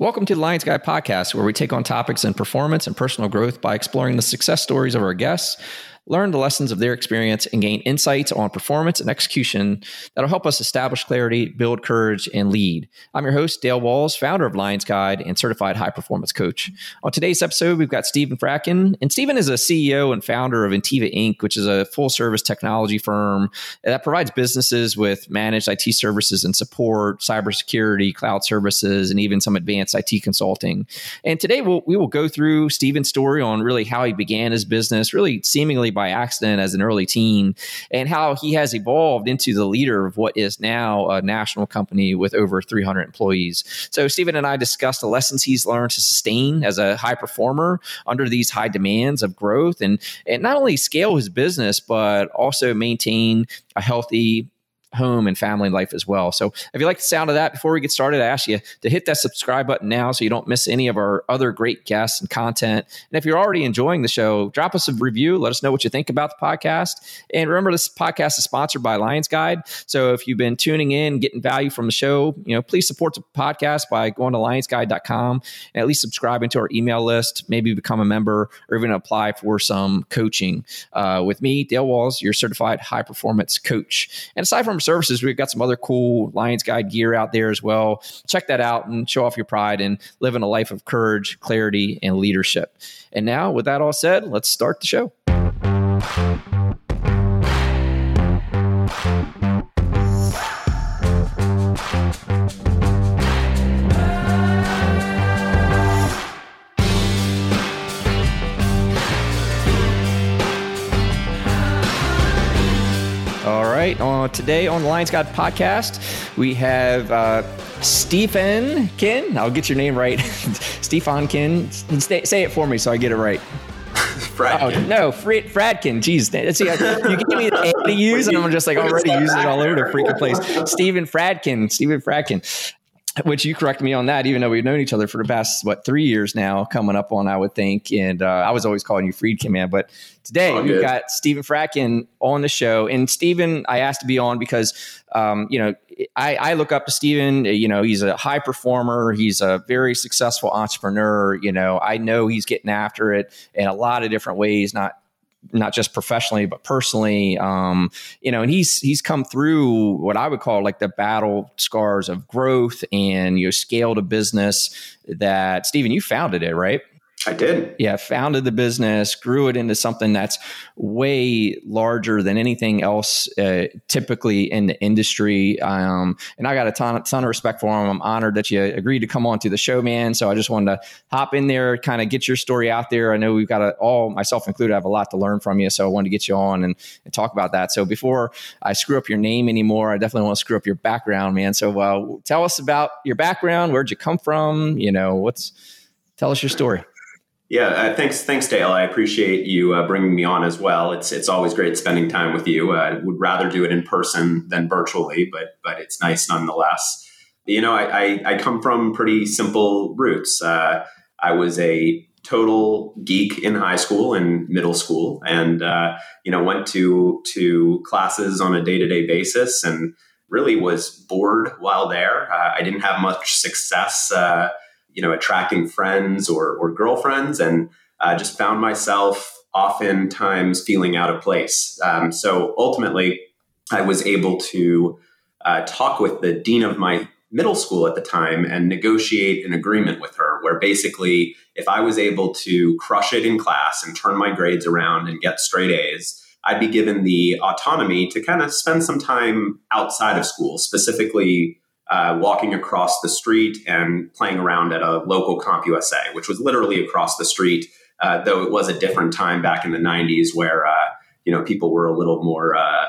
Welcome to the Lions Guide podcast, where we take on topics in performance and personal growth by exploring the success stories of our guests learn the lessons of their experience, and gain insights on performance and execution that'll help us establish clarity, build courage, and lead. I'm your host, Dale Walls, founder of Lions Guide and certified high performance coach. On today's episode, we've got Stephen Fradkin, and Stephen is a CEO and founder of Ntiva Inc., which is a full service technology firm that provides businesses with managed IT services and support, cybersecurity, cloud services, and even some advanced IT consulting. And today we'll, we will go through Stephen's story on really how he began his business, really seemingly by accident as an early teen, and how he has evolved into the leader of what is now a national company with over 300 employees. So, Stephen and I discussed the lessons he's learned to sustain as a high performer under these high demands of growth and, and not only scale his business, but also maintain a healthy home and family life as well. So if you like the sound of that, before we get started, I ask you to hit that subscribe button now so you don't miss any of our other great guests and content. And if you're already enjoying the show, drop us a review. Let us know what you think about the podcast. And remember, this podcast is sponsored by Lions Guide. So if you've been tuning in, getting value from the show, you know, please support the podcast by going to lionsguide.com and at least subscribing to our email list, maybe become a member or even apply for some coaching uh, with me, Dale Walls, your certified high performance coach. And aside from services, we've got some other cool Lions Guide gear out there as well. Check that out and show off your pride and living a life of courage, clarity, and leadership. And now, with that all said, let's start the show. Right. Uh, today on the Lions Guide podcast, we have uh, Stephen Kin. I'll get your name right. Stephen Kin. Say, say it for me so I get it right. Fradkin. Oh, no, Fred, Fradkin. Jeez, see, you gave me the A to use, and I'm just like already using it all over the freaking place. Stephen Fradkin. Stephen Fradkin which you correct me on that, even though we've known each other for the past what three years now, coming up on I would think, and uh, I was always calling you Friedkin, man. But today oh, we've got Stephen Fradkin on the show, and Stephen I asked to be on because um, you know I, I, look up to Stephen. You know he's a high performer, he's a very successful entrepreneur. You know I know he's getting after it in a lot of different ways, not not just professionally but personally um, you know and he's he's come through what i would call like the battle scars of growth and you know scaled a business that stephen you founded it right I did. Yeah, founded the business, grew it into something that's way larger than anything else uh, typically in the industry. Um, and I got a ton, ton of respect for him. I'm honored that you agreed to come on to the show, man. So I just wanted to hop in there, kind of get your story out there. I know we've got a, all, myself included, I have a lot to learn from you. So I wanted to get you on and, and talk about that. So before I screw up your name anymore, I definitely want to screw up your background, man. So uh, tell us about your background. Where'd you come from? You know, what's, tell us your story. Yeah, uh, thanks, thanks, Dale. I appreciate you uh, bringing me on as well. It's it's always great spending time with you. I uh, would rather do it in person than virtually, but but it's nice nonetheless. You know, I I, I come from pretty simple roots. Uh, I was a total geek in high school and middle school, and uh, you know went to to classes on a day to day basis, and really was bored while there. Uh, I didn't have much success you know, attracting friends or, or girlfriends, and uh, just found myself oftentimes feeling out of place. Um, so ultimately, I was able to uh, talk with the dean of my middle school at the time and negotiate an agreement with her where basically if I was able to crush it in class and turn my grades around and get straight A's, I'd be given the autonomy to kind of spend some time outside of school, specifically uh, walking across the street and playing around at a local CompUSA, which was literally across the street. Uh, though it was a different time back in the 90s where uh, you know people were a little more uh,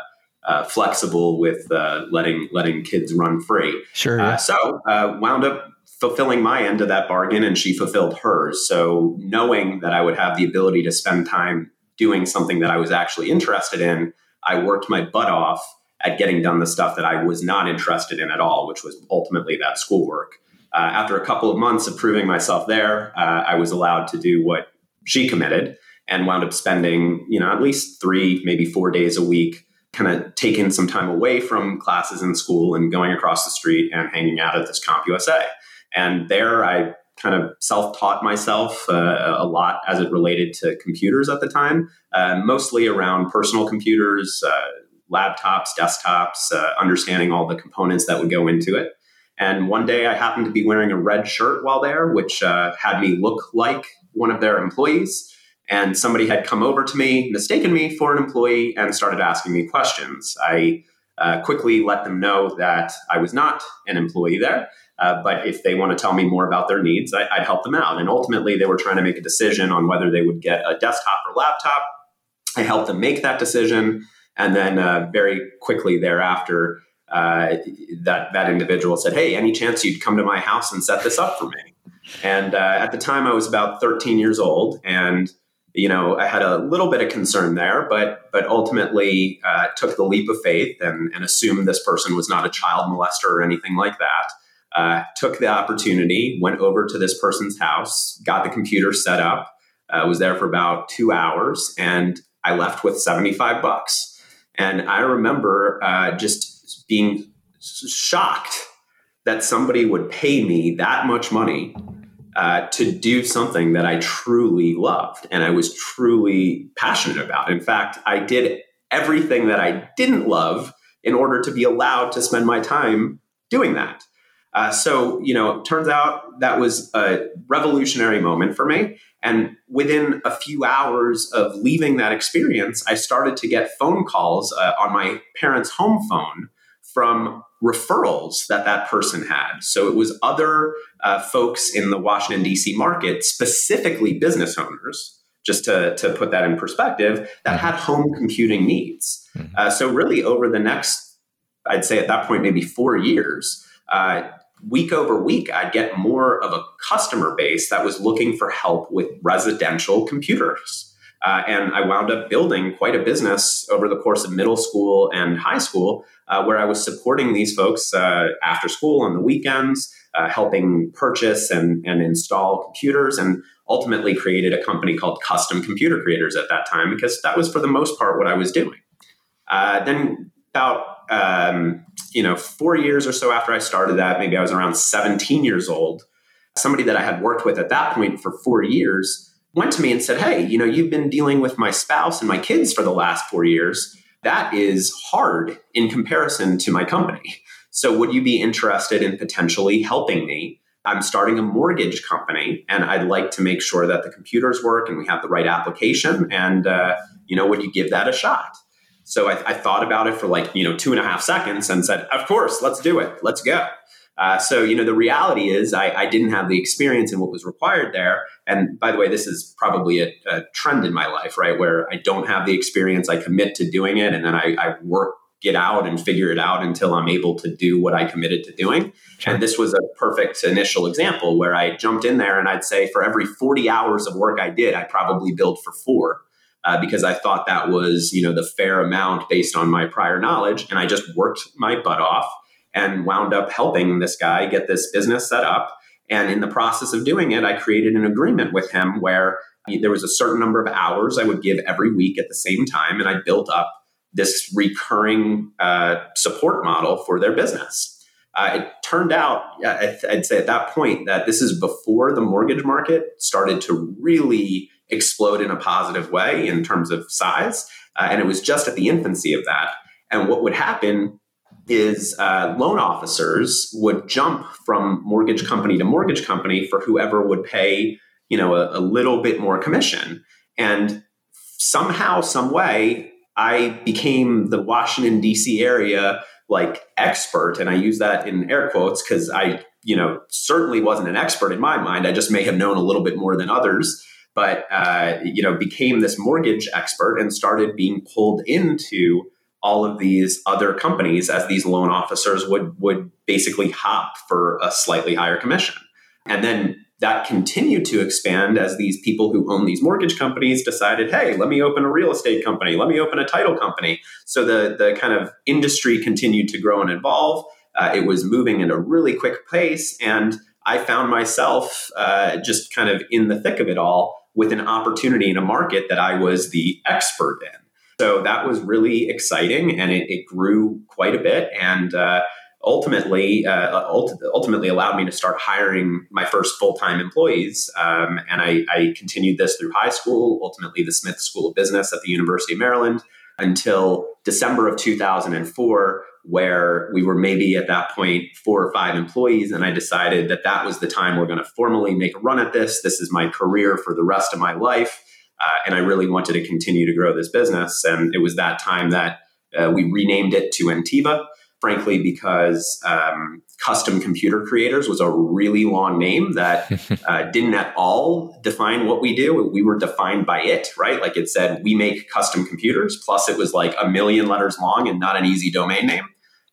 uh, flexible with uh, letting letting kids run free. Sure. So wound up fulfilling my end of that bargain, and she fulfilled hers. So knowing that I would have the ability to spend time doing something that I was actually interested in, I worked my butt off at getting done the stuff that I was not interested in at all, which was ultimately that schoolwork. Uh, after a couple of months of proving myself there, uh, I was allowed to do what she committed and wound up spending, you know, at least three, maybe four days a week, kind of taking some time away from classes in school and going across the street and hanging out at this CompUSA. And there I kind of self taught myself uh, a lot as it related to computers at the time, uh, mostly around personal computers, uh, laptops, desktops, uh, understanding all the components that would go into it. And one day I happened to be wearing a red shirt while there, which uh, had me look like one of their employees. And somebody had come over to me, mistaken me for an employee, and started asking me questions. I uh, quickly let them know that I was not an employee there. Uh, but if they want to tell me more about their needs, I, would help them out. And ultimately, they were trying to make a decision on whether they would get a desktop or laptop. I helped them make that decision. And then uh, very quickly thereafter, uh, that that individual said, "Hey, any chance you'd come to my house and set this up for me?" And uh, at the time, I was about 13 years old, and you know, I had a little bit of concern there, but but ultimately uh, took the leap of faith and, and assumed this person was not a child molester or anything like that. Uh, took the opportunity, went over to this person's house, got the computer set up, uh, was there for about two hours, and I left with 75 bucks. And I remember uh, just being shocked that somebody would pay me that much money uh, to do something that I truly loved and I was truly passionate about. In fact, I did everything that I didn't love in order to be allowed to spend my time doing that. Uh, so, you know, turns out that was a revolutionary moment for me. And within a few hours of leaving that experience, I started to get phone calls uh, on my parents' home phone from referrals that that person had. So it was other uh, folks in the Washington, D.C. market, specifically business owners. Just to, to put that in perspective, that had home computing needs. Mm-hmm. Uh, so, really, over the next, I'd say at that point, maybe four years, uh, week over week, I'd get more of a customer base that was looking for help with residential computers. Uh, and I wound up building quite a business over the course of middle school and high school, uh, where I was supporting these folks uh, after school on the weekends, uh, helping purchase and, and install computers, and ultimately created a company called Custom Computer Creators at that time, because that was for the most part what I was doing. Uh, then about um, you know, four years or so after I started that, maybe I was around 17 years old. Somebody that I had worked with at that point for four years went to me and said, Hey, you know, you've been dealing with my spouse and my kids for the last four years. That is hard in comparison to my company. So, would you be interested in potentially helping me? I'm starting a mortgage company and I'd like to make sure that the computers work and we have the right application. And, uh, you know, would you give that a shot? So I, I, thought about it for like, you know, two and a half seconds and said, of course, let's do it. Let's go. Uh, so, you know, the reality is I, I, didn't have the experience in what was required there. And by the way, this is probably a, a, trend in my life, right? Where I don't have the experience, I commit to doing it, and then I, I work get out and figure it out until I'm able to do what I committed to doing. Sure. And this was a perfect initial example where I jumped in there and I'd say for every 40 hours of work I did, I probably billed for four uh, because I thought that was, you know, the fair amount based on my prior knowledge. And I just worked my butt off and wound up helping this guy get this business set up. And in the process of doing it, I created an agreement with him where there was a certain number of hours I would give every week at the same time. And I built up this recurring uh, support model for their business. Uh, it turned out, I'd say at that point, that this is before the mortgage market started to really explode in a positive way in terms of size. Uh, and it was just at the infancy of that. And what would happen is uh, loan officers would jump from mortgage company to mortgage company for whoever would pay, you know, a, a little bit more commission. And somehow, some way, I became the Washington D.C. area like expert, and I use that in air quotes because I, you know, certainly wasn't an expert in my mind. I just may have known a little bit more than others but uh, you know became this mortgage expert and started being pulled into all of these other companies as these loan officers would would basically hop for a slightly higher commission. And then that continued to expand as these people who own these mortgage companies decided hey let me open a real estate company let me open a title company. So the the kind of industry continued to grow and evolve. Uh, it was moving at a really quick pace and i found myself uh, just kind of in the thick of it all with an opportunity in a market that I was the expert in. So that was really exciting and it, it grew quite a bit. And uh, ultimately uh, ultimately allowed me to start hiring my first full-time employees um, and I, I, continued this through high school ultimately the smith school of business at the university of maryland until december of 2004 where we were maybe at that point four or five employees and i decided that that was the time we're going to formally make a run at this. This is my career for the rest of my life uh, and i really wanted to continue to grow this business and it was that time that uh, we renamed it to Ntiva frankly, because um, custom computer creators was a really long name that uh, didn't at all define what we do. We were defined by it, right? Like it said, we make custom computers. Plus, it was like a million letters long and not an easy domain name.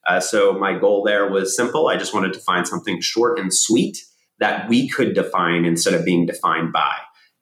Uh, so my goal there was simple. I just wanted to find something short and sweet that we could define instead of being defined by.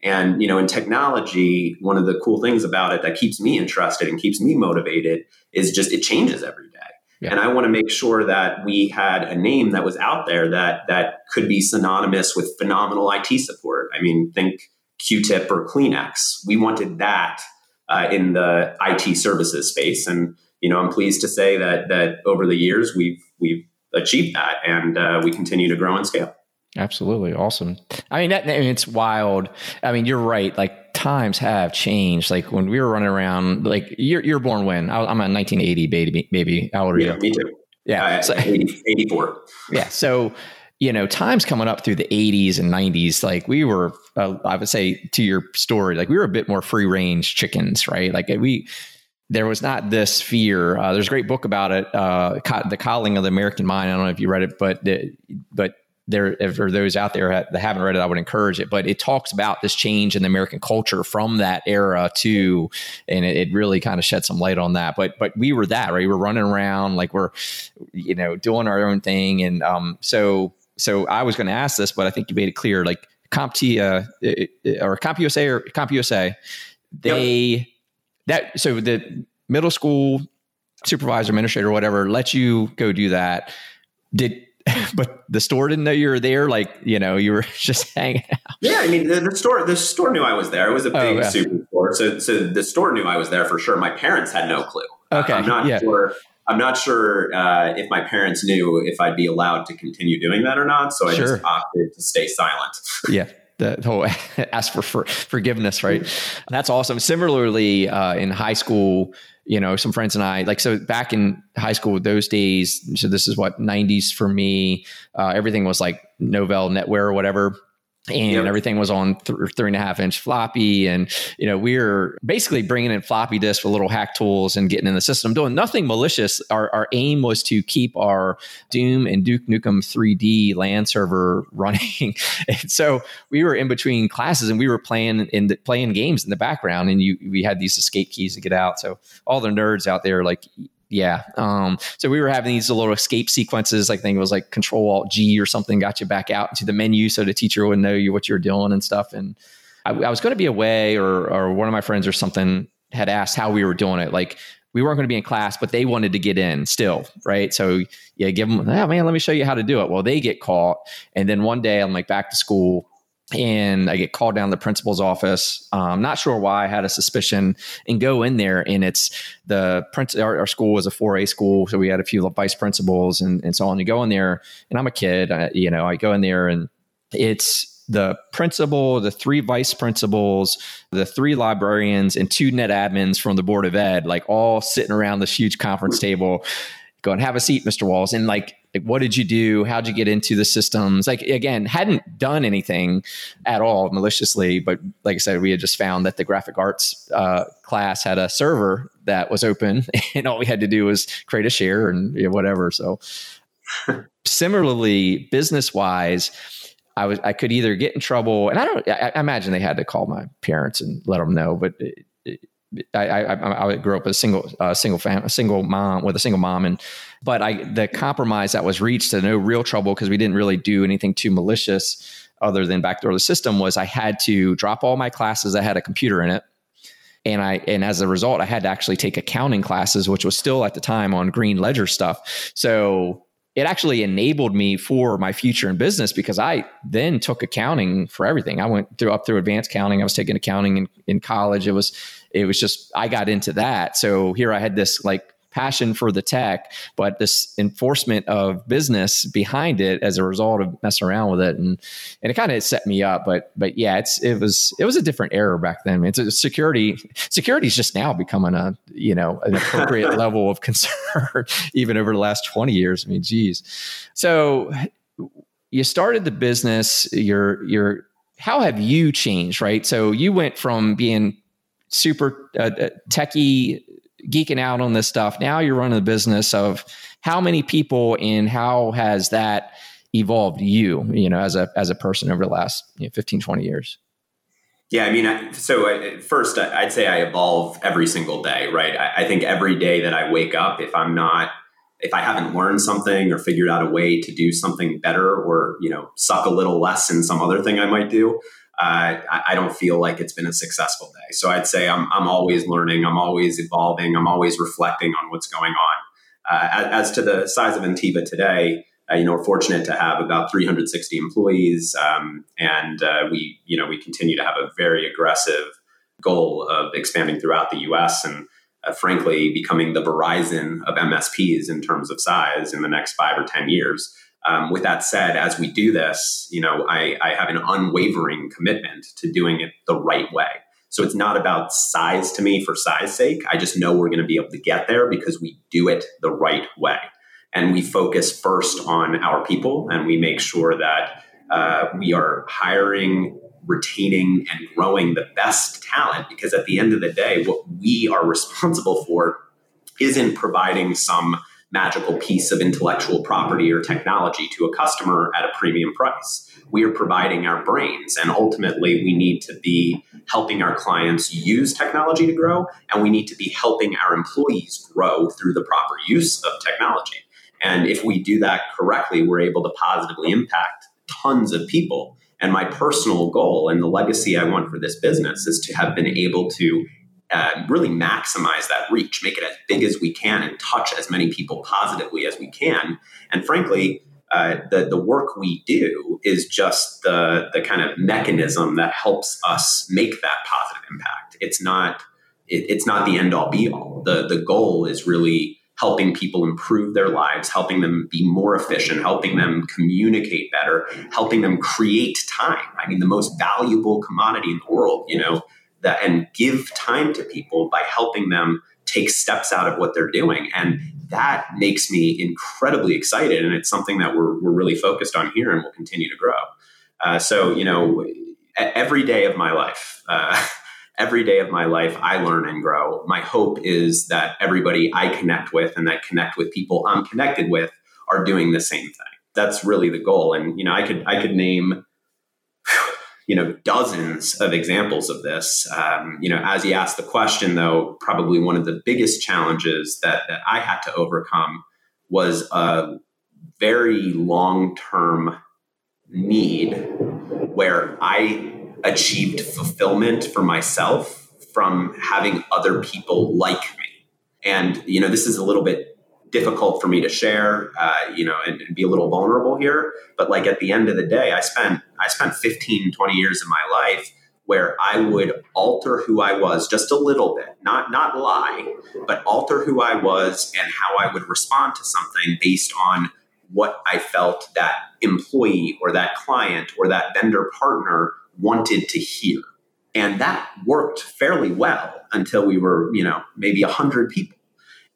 And you know, in technology, one of the cool things about it that keeps me interested and keeps me motivated is just it changes every day. Yeah. And I want to make sure that we had a name that was out there that that could be synonymous with phenomenal IT support. I mean, think Q-tip or Kleenex. We wanted that uh, in the IT services space, and you know, I'm pleased to say that that over the years we've we've achieved that, and uh, we continue to grow and scale. Absolutely awesome. I mean, that, I mean, it's wild. I mean, you're right. Like times have changed. Like when we were running around, like you're, you're born when I, am a 1980 baby, maybe. How old are yeah, you? Me too. Yeah. Uh, so, 80, 84. Yeah. So, you know, times coming up through the 80s and 90s, like we were, uh, I would say to your story, like we were a bit more free range chickens, right? Like we, there was not this fear. Uh, there's a great book about it, uh, The Coddling of the American Mind. I don't know if you read it, but, but there for those out there that haven't read it, I would encourage it. But it talks about this change in the American culture from that era to, and it, it really kind of shed some light on that. But but we were that right. We were running around like we're, you know, doing our own thing, and um, so so I was going to ask this, but I think you made it clear. Like CompTIA uh, or CompUSA or CompUSA, they yep. that so the middle school supervisor, administrator, whatever, let you go do that. Did but the store didn't know you were there. Like you know, you were just hanging out. Yeah, I mean, the, the store the store knew I was there. It was a oh, big oh, yeah. super store, so so the store knew I was there for sure. My parents had no clue. Okay, I'm not yeah. sure. I'm not sure uh, if my parents knew if I'd be allowed to continue doing that or not. So I sure. just opted to stay silent. yeah, the whole ask for, for forgiveness, right? That's awesome. Similarly, uh, in high school, you know, some friends and I, like, so back in high school, those days, so this is what 90s for me, uh, everything was like Novell NetWare or whatever and yep. everything was on th- three and a half inch floppy. And you know we are basically bringing in floppy disks with little hack tools and getting in the system. Doing nothing malicious. Our, our aim was to keep our doom and duke nukem 3d lan server running. And so we were in between classes and we were playing in the, playing games in the background. And you we had these escape keys to get out. So all the nerds out there like yeah. Um, so we were having these little escape sequences. I think it was like Control Alt G or something got you back out into the menu so the teacher would know you what you're doing and stuff. And I, I was going to be away, or or one of my friends or something had asked how we were doing it. Like we weren't going to be in class, but they wanted to get in still, right? So yeah, give them, oh man, let me show you how to do it. Well, they get caught, and then one day I'm like back to school and I get called down to the principal's office. I'm um, not sure why I had a suspicion and go in there and it's the prince. Our, our, school was a 4A school, so we had a few vice principals and, and so on. You go in there, and I'm a kid, I, you know. I go in there and it's the principal, the three vice principals, the three librarians, and two net admins from the board of ed, like all sitting around this huge conference table. Go and have a seat, Mr. Walls, and like like what did you do how'd you get into the systems like again hadn't done anything at all maliciously but like i said we had just found that the graphic arts uh, class had a server that was open and all we had to do was create a share and you know, whatever so similarly business wise I was I could either get in trouble, and I don't. I, I imagine they had to call my parents and let them know. But it, it, I, I, I grew up a single uh, single fam, single mom with a single mom, and but I the compromise that was reached to no real trouble because we didn't really do anything too malicious other than backdoor the system was I had to drop all my classes that had a computer in it. And I and as a result, I had to actually take accounting classes, which was still at the time on green ledger stuff. So it actually enabled me for my future in business because I then took accounting for everything. I went through up through advanced accounting. I was taking accounting in, in college. It was it was just I got into that. So here I had this like passion for the tech, but this enforcement of business behind it as a result of messing around with it, and and it kind of set me up. But but yeah, it's it was it was a different era back then. It's a security security is just now becoming a you know an appropriate level of concern, even over the last twenty years. I mean, geez. So you started the business. You're you're how have you changed? Right. So you went from being super uh, uh techie geeking out on this stuff. Now you're running the business of how many people and how has that evolved you, you know, as a, as a person over the last you know, 15, 20 years? Yeah, I mean, so uh, first, I'd say I evolve every single day, right? I think every day that I wake up, if I'm not, if I haven't learned something or figured out a way to do something better or, you know, suck a little less in some other thing I might do, uh, I don't feel like it's been a successful day. So I'd say I'm, I'm always learning, I'm always evolving, I'm always reflecting on what's going on. Uh, as, as, to the size of Ntiva today, uh, you know, we're fortunate to have about 360 employees, um, and uh, we, you know, we continue to have a very aggressive goal of expanding throughout the U.S. and, uh, frankly, becoming the Verizon of MSPs in terms of size in the next five or 10 years. Um, with that said, as we do this, you know, I, I have an unwavering commitment to doing it the right way. So it's not about size to me for size sake. I just know we're going to be able to get there because we do it the right way. And we focus first on our people and we make sure that uh, we are hiring, retaining, and growing the best talent because at the end of the day, what we are responsible for isn't providing some magical piece of intellectual property or technology to a customer at a premium price. We are providing our brains, and ultimately, we need to be helping our clients use technology to grow, and we need to be helping our employees grow through the proper use of technology. And if we do that correctly, we're able to positively impact tons of people. And my personal goal and the legacy I want for this business is to have been able to uh, really maximize that reach, make it as big as we can, and touch as many people positively as we can. And frankly, uh, the the work we do is just the the kind of mechanism that helps us make that positive impact. It's not it, it's not the end all be all. The the goal is really helping people improve their lives, helping them be more efficient, helping them communicate better, helping them create time. I mean, the most valuable commodity in the world, you know, that and give time to people by helping them take steps out of what they're doing. And that makes me incredibly excited. And it's something that we're, we're really focused on here and will continue to grow. Uh, so, you know, every day of my life, uh, every day of my life, I learn and grow. My hope is that everybody I connect with and that connect with people I'm connected with are doing the same thing. That's really the goal. And, you know, I could, I could name you know dozens of examples of this. Um, you know as you asked the question though probably one of the biggest challenges that, that i had to overcome was a very long-term need where i achieved fulfillment for myself from having other people like me. And you know this is a little bit difficult for me to share, uh, you know, and, and, be a little vulnerable here. But like at the end of the day, I spent I spent 15, 20 years of my life where I would alter who I was just a little bit, not not lie, but alter who I was and how I would respond to something based on what I felt that employee or that client or that vendor partner wanted to hear. And that worked fairly well until we were, you know, maybe 100 people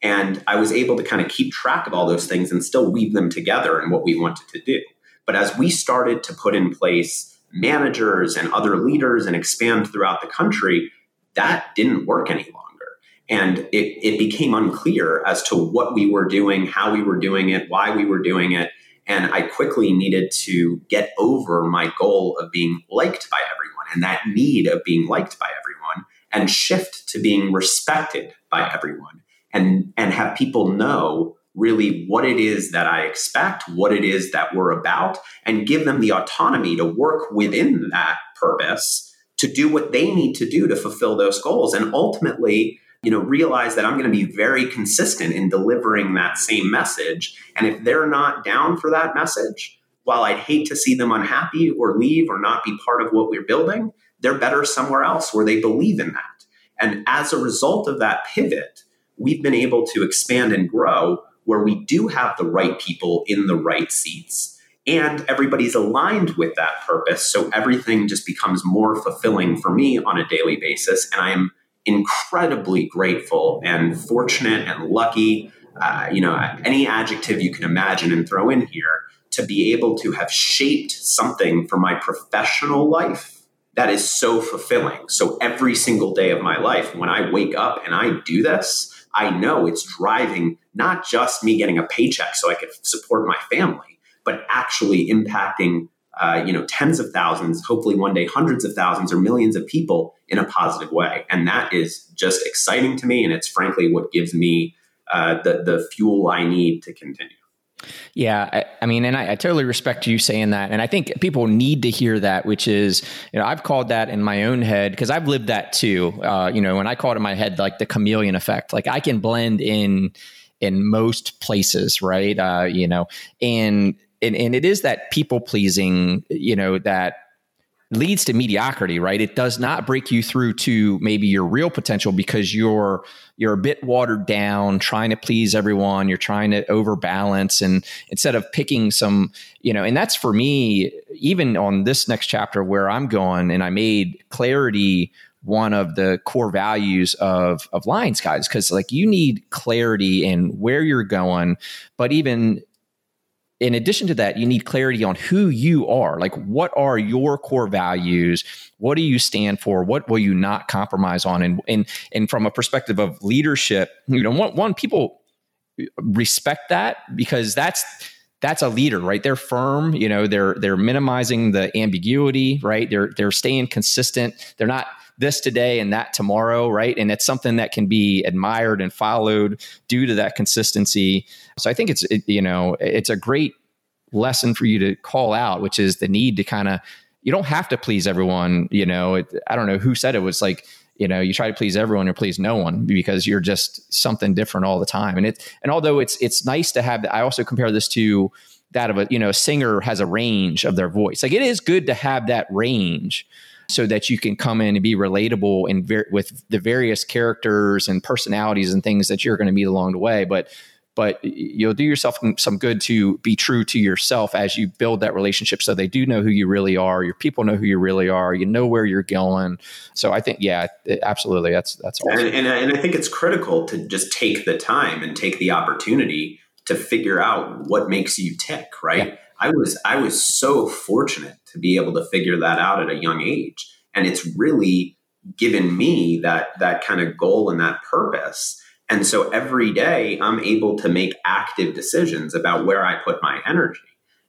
and I was able to kind of keep track of all those things and still weave them together in what we wanted to do. But as we started to put in place managers and other leaders and expand throughout the country, that didn't work any longer. And it, it became unclear as to what we were doing, how we were doing it, why we were doing it. And I quickly needed to get over my goal of being liked by everyone and that need of being liked by everyone and shift to being respected by everyone and and have people know really what it is that I expect, what it is that we're about, and give them the autonomy to work within that purpose to do what they need to do to fulfill those goals. And ultimately, you know, realize that I'm going to be very consistent in delivering that same message. And if they're not down for that message, while I'd hate to see them unhappy or leave or not be part of what we're building, they're better somewhere else where they believe in that. And as a result of that pivot, we've been able to expand and grow where we do have the right people in the right seats and everybody's aligned with that purpose. So everything just becomes more fulfilling for me on a daily basis. And I am incredibly grateful and fortunate and lucky, uh, you know, any adjective you can imagine and throw in here to be able to have shaped something for my professional life that is so fulfilling. So every single day of my life, when I wake up and I do this, I know it's driving not just me getting a paycheck so I could support my family, but actually impacting uh, you know tens of thousands, hopefully one day hundreds of thousands or millions of people in a positive way, and that is just exciting to me, and it's frankly what gives me uh, the the fuel I need to continue. Yeah, I, I, mean, and I, I, totally respect you saying that, and I think people need to hear that. Which is, you know, I've called that in my own head because I've lived that too. Uh, you know, when I call it in my head, like the chameleon effect. Like I can blend in in most places, right? Uh, you know, and and, and it is that people pleasing, you know, that leads to mediocrity, right? It does not break you through to maybe your real potential because you're you're a bit watered down, trying to please everyone, you're trying to overbalance. And instead of picking some, you know, and that's for me even on this next chapter where I'm going and I made clarity one of the core values of of Lions Guide because like you need clarity in where you're going, but even in addition to that, you need clarity on who you are. Like, what are your core values? What do you stand for? What will you not compromise on? And and and from a perspective of leadership, you know, one, one people respect that because that's that's a leader, right? They're firm, you know, they're they're minimizing the ambiguity, right? They're they're staying consistent. They're not this today and that tomorrow, right? And it's something that can be admired and followed due to that consistency. So I think it's it, you know it's a great lesson for you to call out, which is the need to kind of you don't have to please everyone. You know, it, I don't know who said it was like you know you try to please everyone or please no one because you're just something different all the time. And it and although it's it's nice to have, I also compare this to that of a you know a singer has a range of their voice. Like it is good to have that range so that you can come in and be relatable and ver- with the various characters and personalities and things that you're going to meet along the way. But but you'll do yourself some good to be true to yourself as you build that relationship so they do know who you really are your people know who you really are you know where you're going so i think yeah absolutely that's that's awesome. and, and, and i think it's critical to just take the time and take the opportunity to figure out what makes you tick right yeah. i was i was so fortunate to be able to figure that out at a young age. And it's really given me that that kind of goal and that purpose. And so every day I'm able to make active decisions about where I put my energy.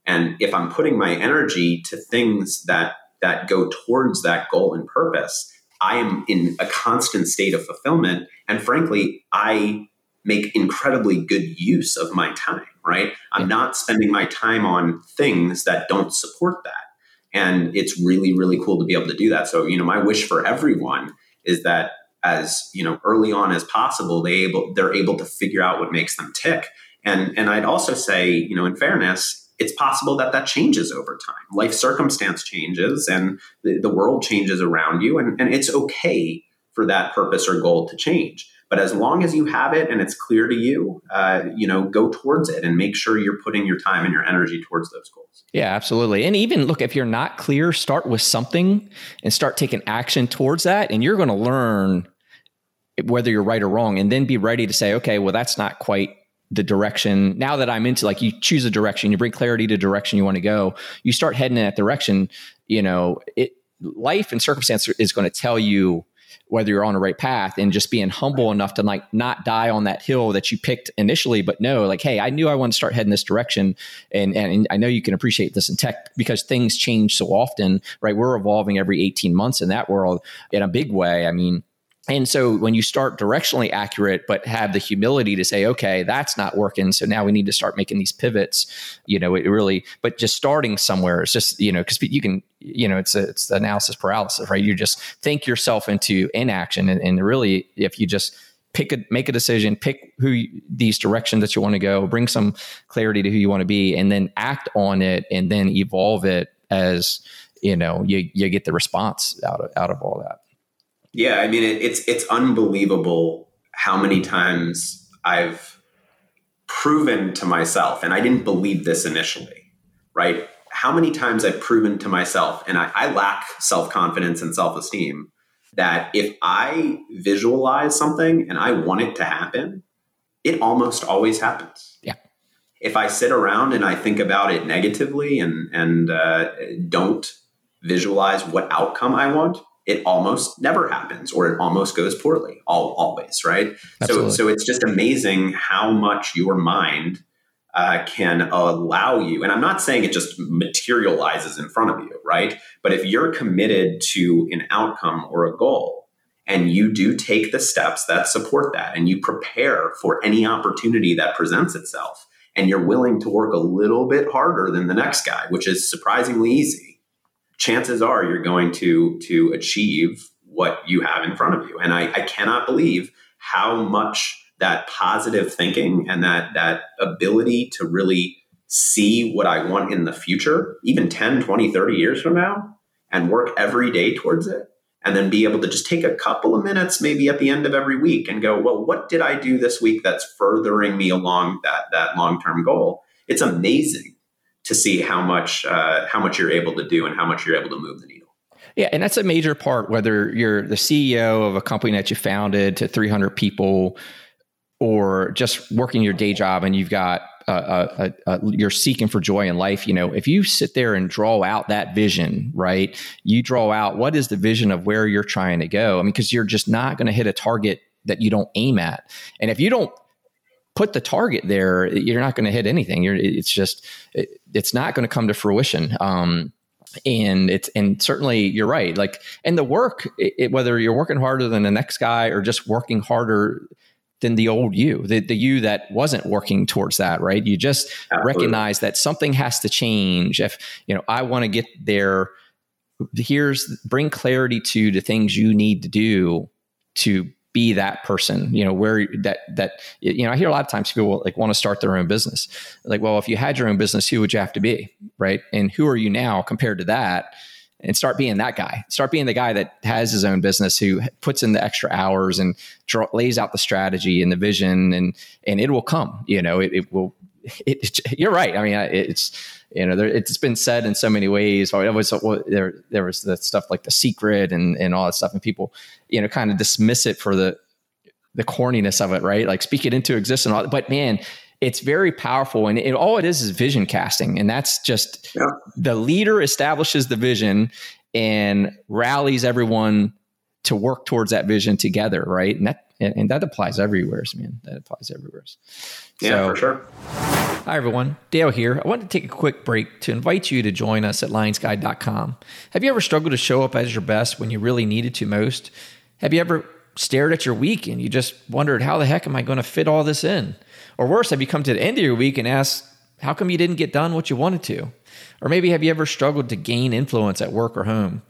And if I'm putting my energy to things that that go towards that goal and purpose, I am in a constant state of fulfillment. And frankly, I make incredibly good use of my time, right? I'm not spending my time on things that don't support that. And it's really, really cool to be able to do that. So, you know, my wish for everyone is that as, you know, early on as possible, they able they're able to figure out what makes them tick. And and I'd also say, you know, in fairness, it's possible that that changes over time. Life circumstance changes and the, the world changes around you, and, and it's okay for that purpose or goal to change. But as long as you have it and it's clear to you, uh, you know, go towards it and make sure you're putting your time and your energy towards those goals. Yeah, absolutely. And even look, if you're not clear, start with something and start taking action towards that, and you're going to learn whether you're right or wrong, and then be ready to say, okay, well, that's not quite the direction now that I'm into like you choose a direction, you bring clarity to direction you want to go, you start heading in that direction, you know, it life and circumstance is going to tell you whether you're on the right path and just being humble enough to like not die on that hill that you picked initially, but no, like, hey, I knew I want to start heading this direction. And, and I know you can appreciate this in tech because things change so often, right? We're evolving every 18 months in that world in a big way. I mean, and so when you start directionally accurate, but have the humility to say, okay, that's not working. So now we need to start making these pivots, you know, it really, but just starting somewhere is just, you know, because you can, you know, it's a, it's analysis paralysis, right? You just think yourself into inaction. And, and really, if you just pick a, make a decision, pick who you, these directions that you want to go, bring some clarity to who you want to be, and then act on it and then evolve it as, you know, you, you get the response out of, out of all that. Yeah, I mean it, it's it's unbelievable how many times I've proven to myself, and I didn't believe this initially, right? How many times I've proven to myself, and I, I lack self confidence and self esteem, that if I visualize something and I want it to happen, it almost always happens. Yeah. If I sit around and I think about it negatively and and uh, don't visualize what outcome I want, it almost never happens or it almost goes poorly all, always right Absolutely. so so it's just amazing how much your mind uh, can allow you and i'm not saying it just materializes in front of you right but if you're committed to an outcome or a goal and you do take the steps that support that and you prepare for any opportunity that presents itself and you're willing to work a little bit harder than the next guy which is surprisingly easy chances are you're going to to achieve what you have in front of you. And I, I cannot believe how much that positive thinking and that that ability to really see what I want in the future, even 10, 20, 30 years from now, and work every day towards it. And then be able to just take a couple of minutes, maybe at the end of every week, and go, well, what did I do this week that's furthering me along that, that long term goal? It's amazing to see how much uh, how much you're able to do and how much you're able to move the needle. Yeah, and that's a major part. Whether you're the CEO of a company that you founded to 300 people, or just working your day job and you've got you're seeking for joy in life. You know, if you sit there and draw out that vision, right? You draw out what is the vision of where you're trying to go. I mean, because you're just not going to hit a target that you don't aim at. And if you don't put the target there, you're not going to hit anything. You're, it's just, it, it's not going to come to fruition. Um, and it's and certainly you're right like and the work it, whether you're working harder than the next guy or just working harder than the old you the, the you that wasn't working towards that right you just Absolutely. recognize that something has to change if you know i want to get there here's bring clarity to the things you need to do to be that person you know where that that you know i hear a lot of times people like want to start their own business. Like well if you had your own business who would you have to be right? And who are you now compared to that? And start being that guy. Start being the guy that has his own business who puts in the extra hours and draw, lays out the strategy and the vision and and it will come you know? It, it will it, you're right i mean it's you know, there, it's been said in so many ways. Or it was well, there, there was the stuff like the secret and and all that stuff, and people, you know, kind of dismiss it for the the corniness of it, right? Like speak it into existence. All, but man, it's very powerful, and it, all it is is vision casting, and that's just yeah. the leader establishes the vision and rallies everyone to work towards that vision together, right? And that and, and that applies everywhere, man. That applies everywhere. Yeah, so, for sure. Hi, everyone. Dale here. I wanted to take a quick break to invite you to join us at lionsguide.com. Have you ever struggled to show up as your best when you really needed to most? Have you ever stared at your week and you just wondered, how the heck am I going to fit all this in? Or worse, have you come to the end of your week and asked, how come you didn't get done what you wanted to? Or maybe have you ever struggled to gain influence at work or home?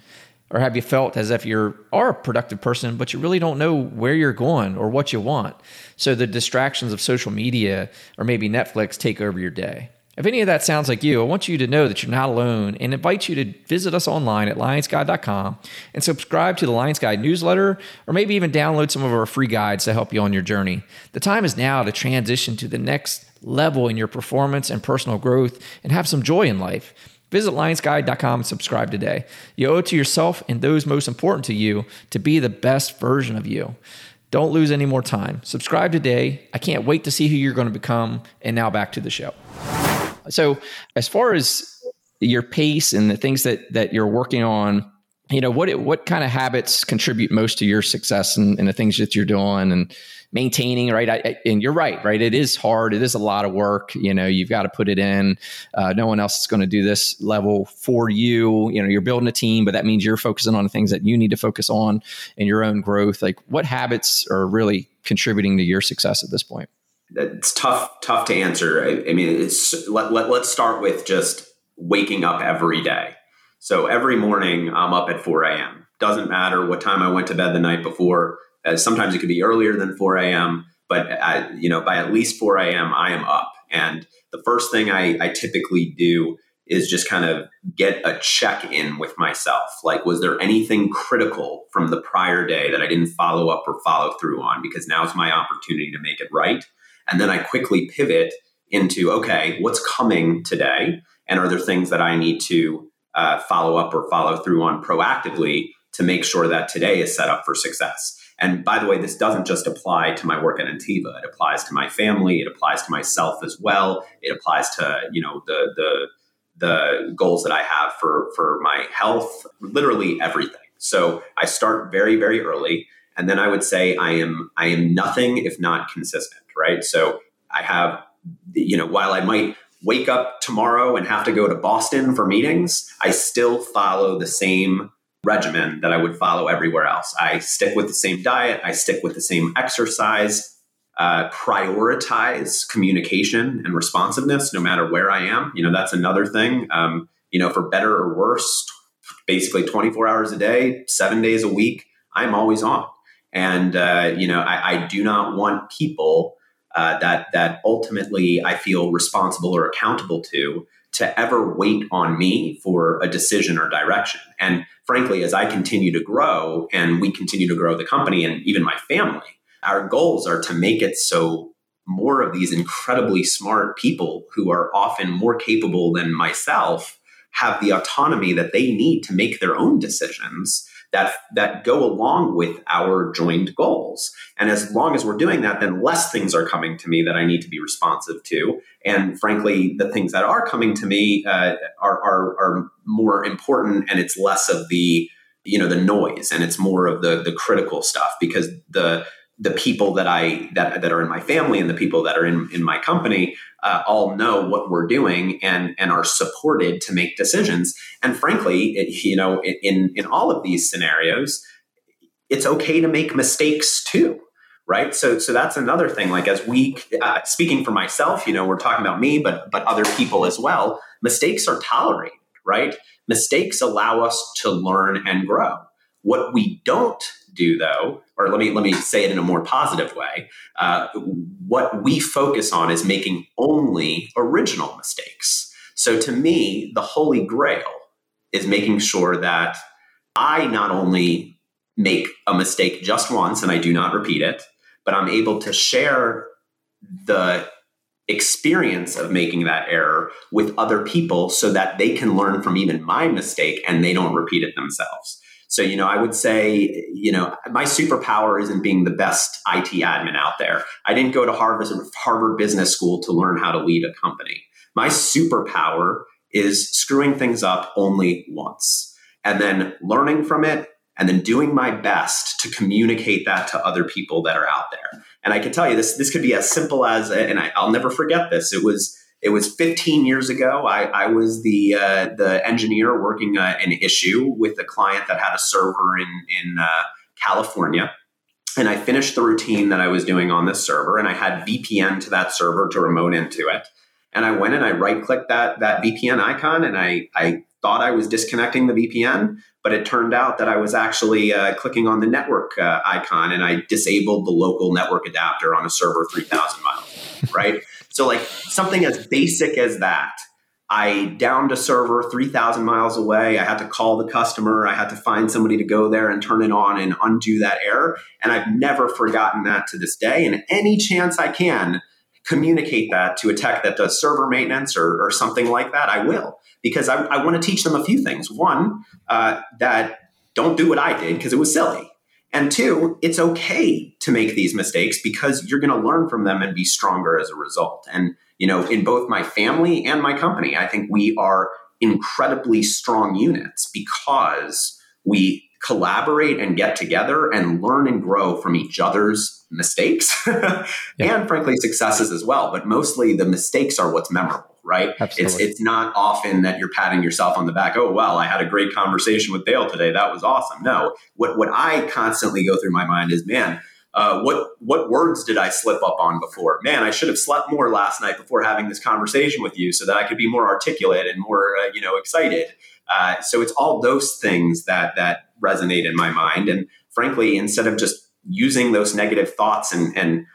Or have you felt as if you are a productive person, but you really don't know where you're going or what you want? So the distractions of social media or maybe Netflix take over your day. If any of that sounds like you, I want you to know that you're not alone and invite you to visit us online at lionsguide.com and subscribe to the Lions Guide newsletter or maybe even download some of our free guides to help you on your journey. The time is now to transition to the next level in your performance and personal growth and have some joy in life. Visit lionsguide.com and subscribe today. You owe it to yourself and those most important to you to be the best version of you. Don't lose any more time. Subscribe today. I can't wait to see who you're going to become. And now back to the show. So, as far as your pace and the things that that you're working on, you know what what kind of habits contribute most to your success and, and the things that you're doing and maintaining right? I, and you're right right? It is hard. It is a lot of work. You know you've got to put it in. Uh, no one else is going to do this level for you. You know you're building a team but that means you're focusing on the things that you need to focus on in your own growth. Like what habits are really contributing to your success at this point? It's tough tough to answer. I, I mean it's let, let, let's start with just waking up every day. So every morning i'm up at 4 a.m doesn't matter what time i went to bed the night before uh, sometimes it could be earlier than 4 a.m., but at, you know by at least 4 a.m. I am up. And the first thing I, I typically do is just kind of get a check in with myself. Like, was there anything critical from the prior day that I didn't follow up or follow through on? Because now is my opportunity to make it right. And then I quickly pivot into, okay, what's coming today? And are there things that I need to uh, follow up or follow through on proactively to make sure that today is set up for success? And by the way, this doesn't just apply to my work at Ntiva. It applies to my family. It applies to myself as well. It applies to, you know, the, the, the goals that I have for, for my health, literally everything. So I start very, very early. And then I would say I am, I am nothing if not consistent, right? So I have, you know, while I might wake up tomorrow and have to go to Boston for meetings, I still follow the same regimen that I would follow everywhere else. I stick with the same diet, I stick with the same exercise, uh, prioritize communication and responsiveness no matter where I am. You know, that's another thing. Um, you know, for better or worse, basically 24 hours a day, seven days a week, I'm always on. And, uh, you know, I, I, do not want people uh, that, that ultimately I feel responsible or accountable to to ever wait on me for a decision or direction. And frankly, as I continue to grow and we continue to grow the company and even my family, our goals are to make it so more of these incredibly smart people who are often more capable than myself have the autonomy that they need to make their own decisions that that go along with our joined goals. And as long as we're doing that, then less things are coming to me that I need to be responsive to. And frankly, the things that are coming to me uh, are, are are more important, and it's less of the you know the noise, and it's more of the the critical stuff because the the people that I that that are in my family and the people that are in in my company uh, all know what we're doing and and are supported to make decisions. And frankly, it, you know, in in all of these scenarios, it's okay to make mistakes too, right? So so that's another thing. Like as we uh, speaking for myself, you know, we're talking about me, but but other people as well. Mistakes are tolerated, right? Mistakes allow us to learn and grow. What we don't do though or let me let me say it in a more positive way uh, what we focus on is making only original mistakes. So to me the holy grail is making sure that i not only make a mistake just once and i do not repeat it but i'm able to share the experience of making that error with other people so that they can learn from even my mistake and they don't repeat it themselves so, you know, I would say, you know, my superpower isn't being the best IT admin out there. I didn't go to Harvard, Harvard Business School to learn how to lead a company. My superpower is screwing things up only once and then learning from it and then doing my best to communicate that to other people that are out there. And I can tell you this this could be as simple as and I, will never forget this. It was it was 15 years ago. I, I was the uh, the engineer working uh, an issue with a client that had a server in in uh, California, and I finished the routine that I was doing on this server, and I had VPN to that server to remote into it. And I went and I right clicked that that VPN icon, and I I thought I was disconnecting the VPN, but it turned out that I was actually uh, clicking on the network uh, icon, and I disabled the local network adapter on a server 3,000 miles. Right. So, like something as basic as that, I downed a server 3,000 miles away. I had to call the customer. I had to find somebody to go there and turn it on and undo that error. And I've never forgotten that to this day. And any chance I can communicate that to a tech that does server maintenance or, or something like that, I will. Because I, I want to teach them a few things. One, uh, that don't do what I did because it was silly. And two, it's okay to make these mistakes because you're going to learn from them and be stronger as a result. And, you know, in both my family and my company, I think we are incredibly strong units because we collaborate and get together and learn and grow from each other's mistakes yeah. and frankly successes as well. But mostly the mistakes are what's memorable right? Absolutely. It's it's not often that you're patting yourself on the back. Oh well, I had a great conversation with Dale today. That was awesome. No, what what I constantly go through my mind is, man, uh, what what words did I slip up on before? Man, I should have slept more last night before having this conversation with you, so that I could be more articulate and more uh, you know excited. Uh, so it's all those things that that resonate in my mind, and frankly, instead of just using those negative thoughts and and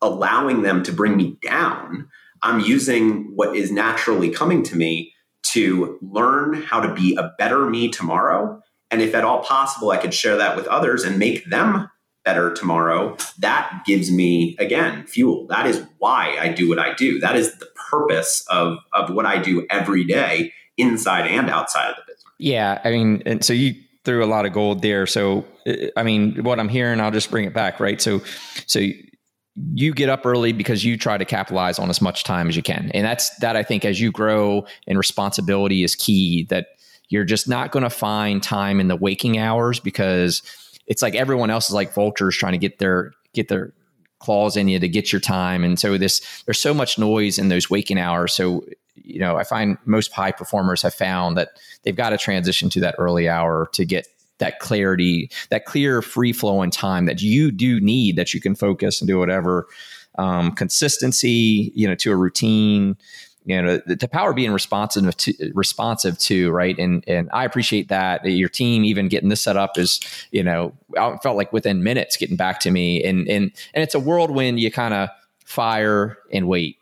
allowing them to bring me down, I'm using what is naturally coming to me to learn how to be a better me tomorrow. And if at all possible, I could share that with others and make them better tomorrow. That gives me, again, fuel. That is why I do what I do. That is the purpose of, of what I do every day, inside and outside of the business. Yeah. I mean, and so you threw a lot of gold there. So, I mean, what I'm hearing, I'll just bring it back, right? So, so you get up early because you try to capitalize on as much time as you can. And that's that I think as you grow and responsibility is key that you're just not going to find time in the waking hours because it's like everyone else is like vultures trying to get their get their claws in you to get your time. And so this there's so much noise in those waking hours. So you know, I find most high performers have found that they've got to transition to that early hour to get that clarity, that clear free flow in time that you do need that you can focus and do whatever. Um, consistency, you know, to a routine, you know, the, the power being responsive to responsive to, right. And, and I appreciate that your team, even getting this set up is, you know, I felt like within minutes getting back to me and, and, and it's a whirlwind. You kind of fire and wait,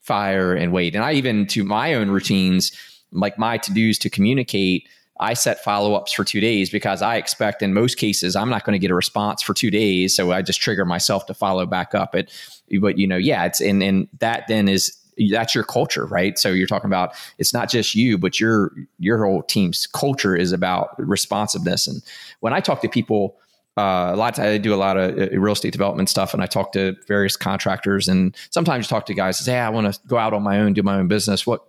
fire and wait. And I even to my own routines, like my to-dos to communicate, I set follow ups for two days because I expect in most cases I'm not going to get a response for two days. So I just trigger myself to follow back up. It, but you know, yeah, it's and and that then is that's your culture, right? So you're talking about it's not just you, but your your whole team's culture is about responsiveness. And when I talk to people, uh, a lot of, I do a lot of uh, real estate development stuff, and I talk to various contractors, and sometimes talk to guys. Say, hey, I want to go out on my own, do my own business. What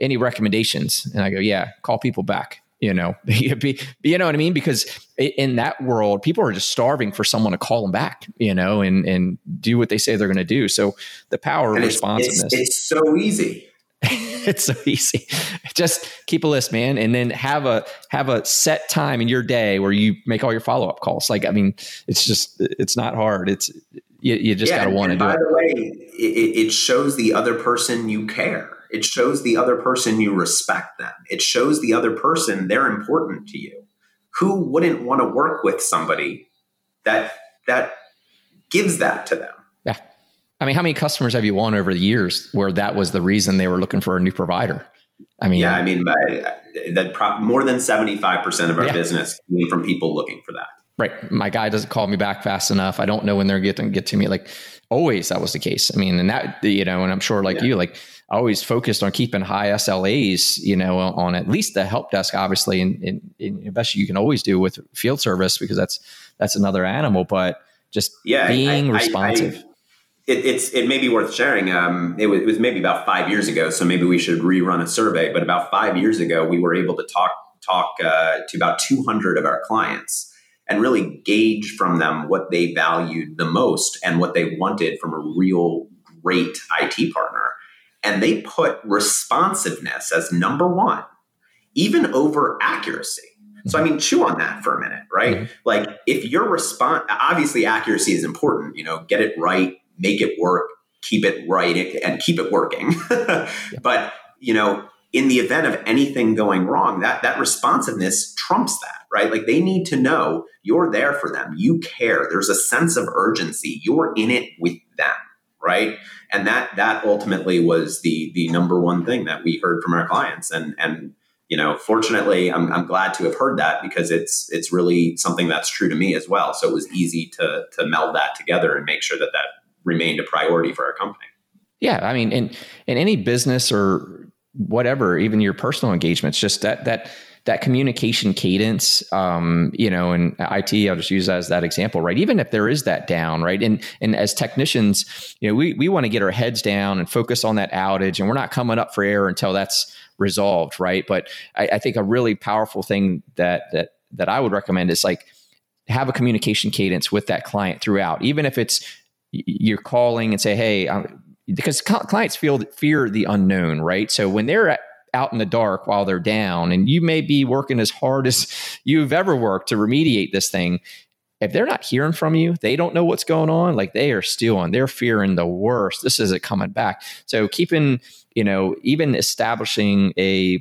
any recommendations? And I go, yeah, call people back you know you know what i mean? Because in that world people are just starving for someone to call them back you know and and do what they say they're going to do. So the power and of responsiveness. it's, it's so easy. It's so easy. Just keep a list man and then have a have a set time in your day where you make all your follow-up calls. Like i mean it's just it's not hard. It's you, you just yeah, got to want to do it. by the way it, it shows the other person you care it shows the other person you respect them. It shows the other person they're important to you. Who wouldn't want to work with somebody that that gives that to them? Yeah. I mean, how many customers have you won over the years where that was the reason they were looking for a new provider? I mean, yeah, I mean, that pro- more than 75% of our yeah. business came from people looking for that. Right. My guy doesn't call me back fast enough. I don't know when they're getting get to me. Like always that was the case. I mean, and that, you know, and I'm sure like yeah. you, like always focused on keeping high SLAs, you know, on at least the help desk, obviously, and, and, and best you can always do with field service because that's that's another animal. But just yeah, being I, responsive. I, I, it, it's it may be worth sharing. Um, it, was, it was maybe about five years ago, so maybe we should rerun a survey. But about five years ago, we were able to talk talk uh, to about 200 of our clients and really gauge from them what they valued the most and what they wanted from a real great IT partner and they put responsiveness as number one, even over accuracy. So, I mean, chew on that for a minute, right? Mm-hmm. Like, if your response, obviously, accuracy is important, you know, get it right, make it work, keep it right, and keep it working. yeah. But, you know, in the event of anything going wrong, that, that responsiveness trumps that, right? Like, they need to know you're there for them, you care, there's a sense of urgency, you're in it with them right? And that that ultimately was the the number one thing that we heard from our clients. And and you know, fortunately, I'm, I'm glad to have heard that because it's it's really something that's true to me as well. So it was easy to to meld that together and make sure that that remained a priority for our company. Yeah, I mean, in in any business or whatever, even your personal engagements, just that that that communication cadence, um, you know, and IT, I'll just use that as that example, right? Even if there is that down, right? And and as technicians, you know, we we want to get our heads down and focus on that outage, and we're not coming up for air until that's resolved, right? But I, I think a really powerful thing that that that I would recommend is like have a communication cadence with that client throughout, even if it's you're calling and say, hey. I'm, because clients feel fear the unknown, right? So when they're at, out in the dark while they're down. And you may be working as hard as you've ever worked to remediate this thing. If they're not hearing from you they don't know what's going on like they are still on they're fearing the worst. This isn't coming back. So keeping you know even establishing a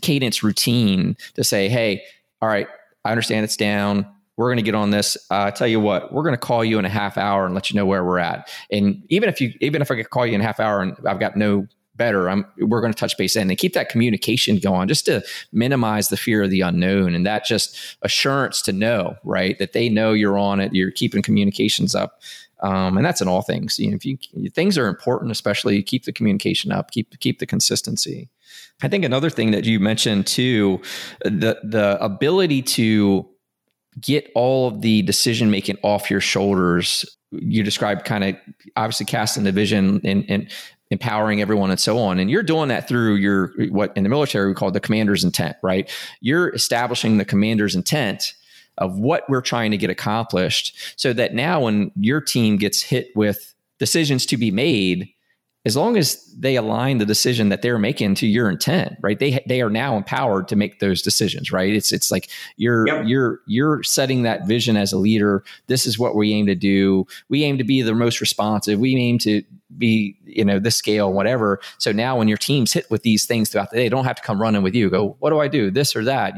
cadence routine to say hey all right i understand it's down. We're going to get on this. Uh, tell you what, we're going to call you in a half hour and let you know where we're at. And even if you, even if I could call you in a half hour and I've got no better. I'm, we're going to touch base and keep that communication going just to minimize the fear of the unknown. And that just assurance to know, right, that they know you're on it, you're keeping communications up. Um, and that's in all things. You know, if you things are important, especially keep the communication up, keep keep the consistency. I think another thing that you mentioned too, the the ability to get all of the decision making off your shoulders. You described kind of obviously casting the vision and, and empowering everyone and so on. And you're doing that through your what in the military we call the commander's intent, right? You're establishing the commander's intent of what we're trying to get accomplished so that now when your team gets hit with decisions to be made, as long as they align the decision that they're making to your intent, right? They they are now empowered to make those decisions, right? It's it's like you're yep. you're you're setting that vision as a leader. This is what we aim to do. We aim to be the most responsive. We aim to be you know this scale whatever so now when your team's hit with these things throughout the day they don't have to come running with you go what do i do this or that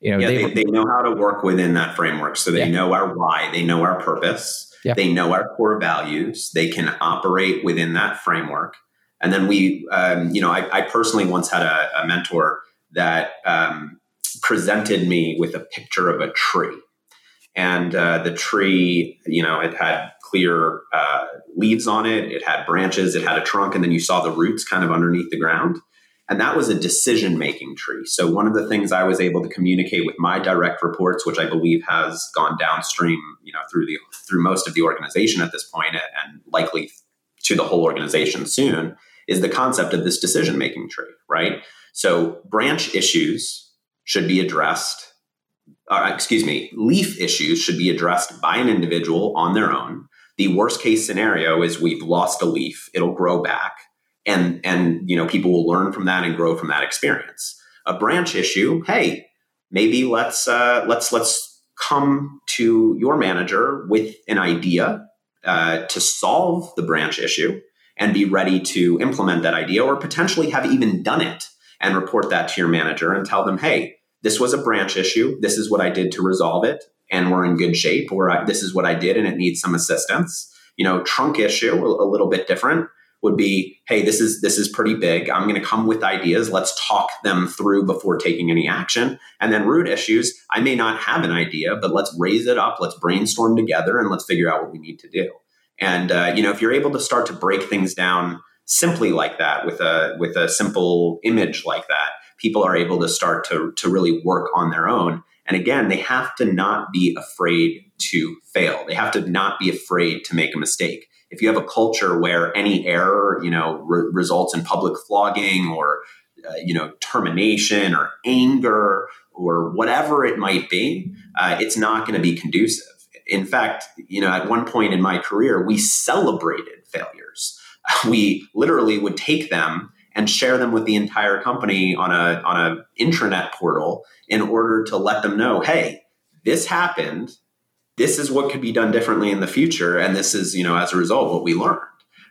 you know yeah, they, they, they know how to work within that framework so they yeah. know our why they know our purpose They know our core values. They can operate within that framework. And then we, um, you know, I, I, personally once had a, a mentor that um, presented me with a picture of a tree. And uh, the tree, you know, it had clear uh, leaves on it, it had branches, it had a trunk, and then you saw the roots kind of underneath the ground. And that was a decision making tree. So, one of the things I was able to communicate with my direct reports, which I believe has gone downstream, you know, through the through most of the organization at this point and likely to the whole organization soon, is the concept of this decision making tree, right? So, branch issues should be addressed, uh, excuse me, leaf issues should be addressed by an individual on their own. The worst case scenario is we've lost a leaf, it'll grow back and and you know people will learn from that and grow from that experience. A branch issue hey maybe let's uh, let's let's come to your manager with an idea uh, to solve the branch issue and be ready to implement that idea or potentially have even done it and report that to your manager and tell them hey this was a branch issue. This is what i did to resolve it and we're in good shape or this is what i did and it needs some assistance. You know trunk issue a little bit different would be hey this is this is pretty big. I'm going to come with ideas. Let's talk them through before taking any action. And then root issues i may not have an idea but let's raise it up. Let's brainstorm together and let's figure out what we need to do. And uh, you know if you're able to start to break things down simply like that with a with a simple image like that people are able to start to to really work on their own. And again they have to not be afraid to fail. They have to not be afraid to make a mistake if you have a culture where any error, you know, re- results in public flogging or, uh, you know, termination or anger or whatever it might be, uh, it's not going to be conducive. In fact, you know, at one point in my career, we celebrated failures. We literally would take them and share them with the entire company on a on a intranet portal in order to let them know, hey, this happened this is what could be done differently in the future and this is you know as a result what we learned.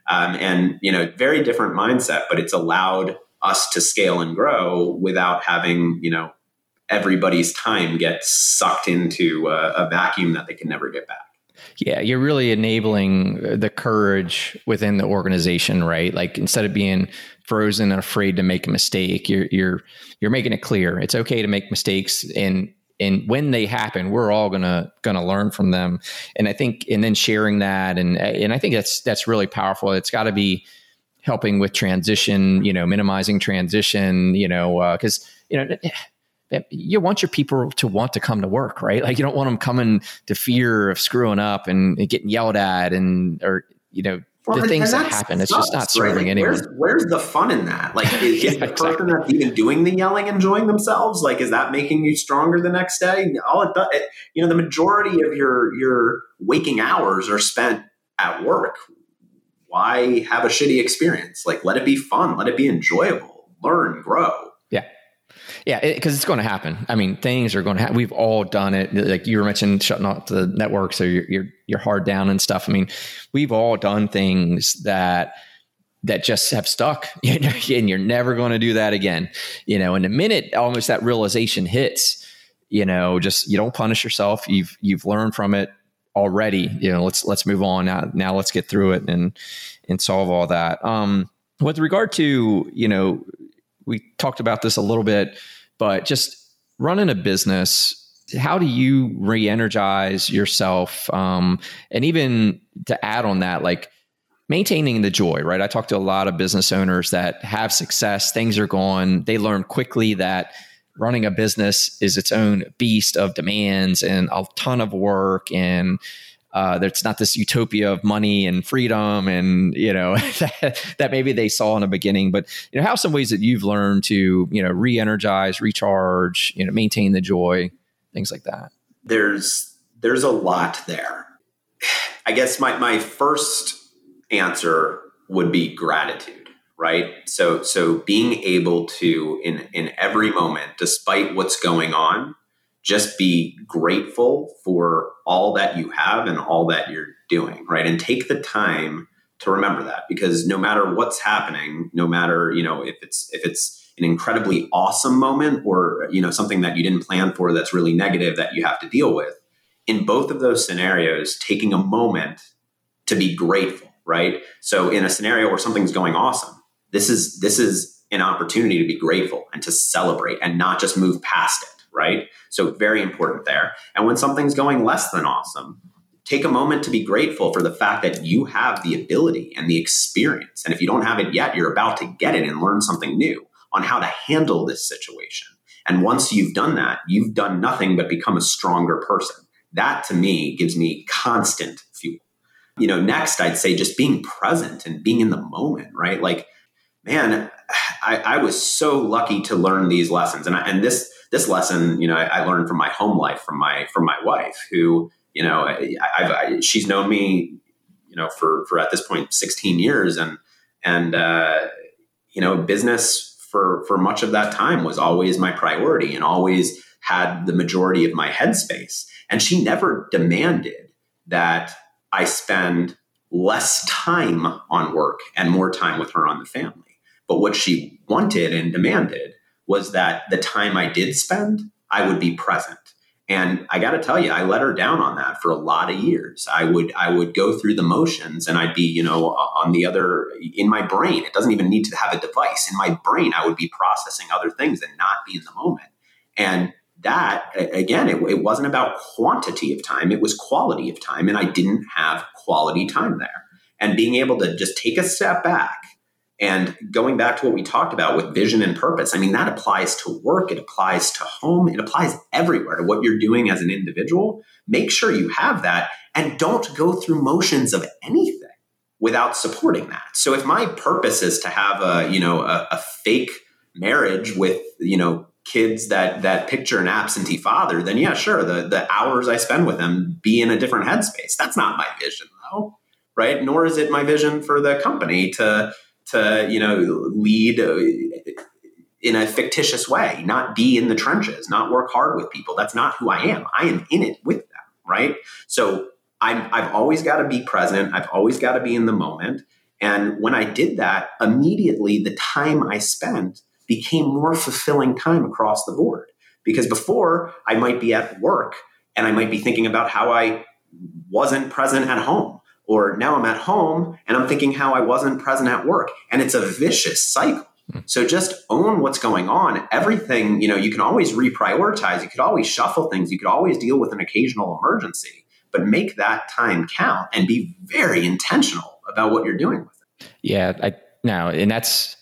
Um, and you know very different mindset but it's allowed us to scale and grow without having you know everybody's time get sucked into a, a vacuum that they can never get back. Yeah, you're really enabling the courage within the organization, right? Like instead of being frozen and afraid to make a mistake, you're you're you're making it clear. It's okay to make mistakes and and when they happen we're all gonna gonna learn from them. And i think and then sharing that and and i think that's that's really powerful. It's got to be helping with transition you know minimizing transition you know because uh, you know you want your people to want to come to work right? Like you don't want them coming to fear of screwing up and, and getting yelled at and or you know well, the things that happen. It's just not serving right? anyone. Where's, where's, the fun in that? Like, is, yeah, is the exactly. person that's even doing the yelling enjoying themselves? Like, is that making you stronger the next day? All it does, it, you know, the majority of your your waking hours are spent at work. Why have a shitty experience? Like, let it be fun. Let it be enjoyable. Learn, grow. Yeah, because it, it's going to happen. I mean, things are going to happen. We've all done it. Like you were mentioning, shutting off the network, so you're, you're you're hard down and stuff. I mean, we've all done things that that just have stuck, and you're never going to do that again. You know, and the minute almost that realization hits, you know, just you don't punish yourself. You've you've learned from it already. You know, let's let's move on now. Now let's get through it and and solve all that. Um, with regard to, you know, we talked about this a little bit, but just running a business, how do you re-energize yourself? Um, and even to add on that, like maintaining the joy, right? I talk to a lot of business owners that have success, things are going, they learn quickly that running a business is its own beast of demands and a ton of work and uh, there's not this utopia of money and freedom and you know that, that, maybe they saw in the beginning. But you know how some ways that you've learned to you know re-energize recharge you know maintain the joy things like that? There's there's a lot there. I guess my my first answer would be gratitude right? So so being able to in in every moment despite what's going on just be grateful for all that you have and all that you're doing, right? And take the time to remember that because no matter what's happening, no matter, you know, if it's if it's an incredibly awesome moment or, you know, something that you didn't plan for that's really negative that you have to deal with, in both of those scenarios, taking a moment to be grateful, right? So in a scenario where something's going awesome, this is this is an opportunity to be grateful and to celebrate and not just move past it right? So, very important there. And when something's going less than awesome, take a moment to be grateful for the fact that you have the ability and the experience. And if you don't have it yet, you're about to get it and learn something new on how to handle this situation. And once you've done that, you've done nothing but become a stronger person. That to me gives me constant fuel. You know, next I'd say just being present and being in the moment, right? Like, man, I, I was so lucky to learn these lessons. And, I, and this, this lesson, you know, I, I, learned from my home life, from my from my wife, who you know, I, I, she's known me, you know, for for at this point 16 years, and and uh, you know, business for for much of that time was always my priority, and always had the majority of my headspace. And she never demanded that I spend less time on work and more time with her on the family. But what she wanted and demanded was that the time I did spend, I would be present. And I got to tell you, I let her down on that for a lot of years. I would I would go through the motions, and I'd be you know on the other in my brain. It doesn't even need to have a device in my brain. I would be processing other things and not be in the moment. And that again, it, it wasn't about quantity of time; it was quality of time, and I didn't have quality time there. And being able to just take a step back and going back to what we talked about with vision and purpose, I mean, that applies to work, it applies to home, it applies everywhere to what you're doing as an individual. Make sure you have that and don't go through motions of anything without supporting that. So if my purpose is to have a, you know, a, a fake marriage with, you know, kids that that picture an absentee father, then yeah, sure, the the hours I spend with them be in a different headspace. That's not my vision though, right? Nor is it my vision for the company to to you know lead uh, in a fictitious way, not be in the trenches, not work hard with people. That's not who I am. I am in it with them, right? So I'm, I've always got to be present. I've always got to be in the moment. And when I did that, immediately the time I spent became more fulfilling time across the board. Because before I might be at work and I might be thinking about how I wasn't present at home or now I'm at home and I'm thinking how I wasn't present at work. And it's a vicious cycle. Hmm. So just own what's going on. Everything, you know, you can always reprioritize. You could always shuffle things. You could always deal with an occasional emergency, but make that time count and be very intentional about what you're doing with it. Yeah. I now, and that's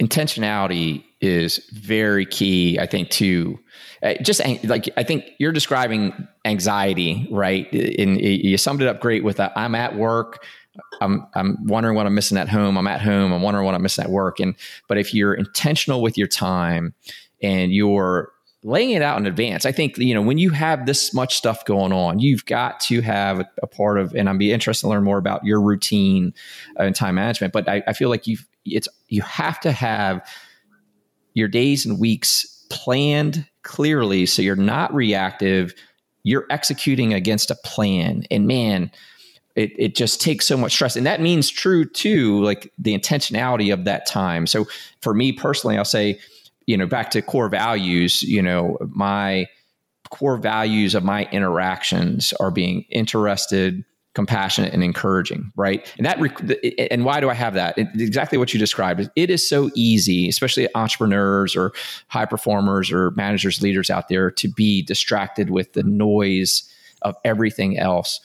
intentionality is very key, I think, to uh, just like I think you're describing anxiety, right? And you summed it up great with that. I'm at work. I'm I'm wondering what I'm missing at home. I'm at home. I'm wondering what I'm missing at work. And but if you're intentional with your time and you're laying it out in advance, I think you know when you have this much stuff going on, you've got to have a part of. And I'd be interested to learn more about your routine and time management. But I, I feel like you it's you have to have your days and weeks planned clearly so you're not reactive. You're executing against a plan. And man it, it just takes so much stress. And that means true too like the intentionality of that time. So for me personally i'll say you know back to core values you know my core values of my interactions are being interested compassionate and encouraging right? And that and why do i have that? It, exactly what you described. It is so easy especially entrepreneurs or high performers or managers leaders out there to be distracted with the noise of everything else.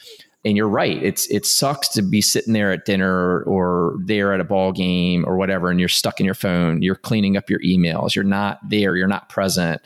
And you're right. It's it sucks to be sitting there at dinner or there at a ball game or whatever and you're stuck in your phone you're cleaning up your emails you're not there you're not present.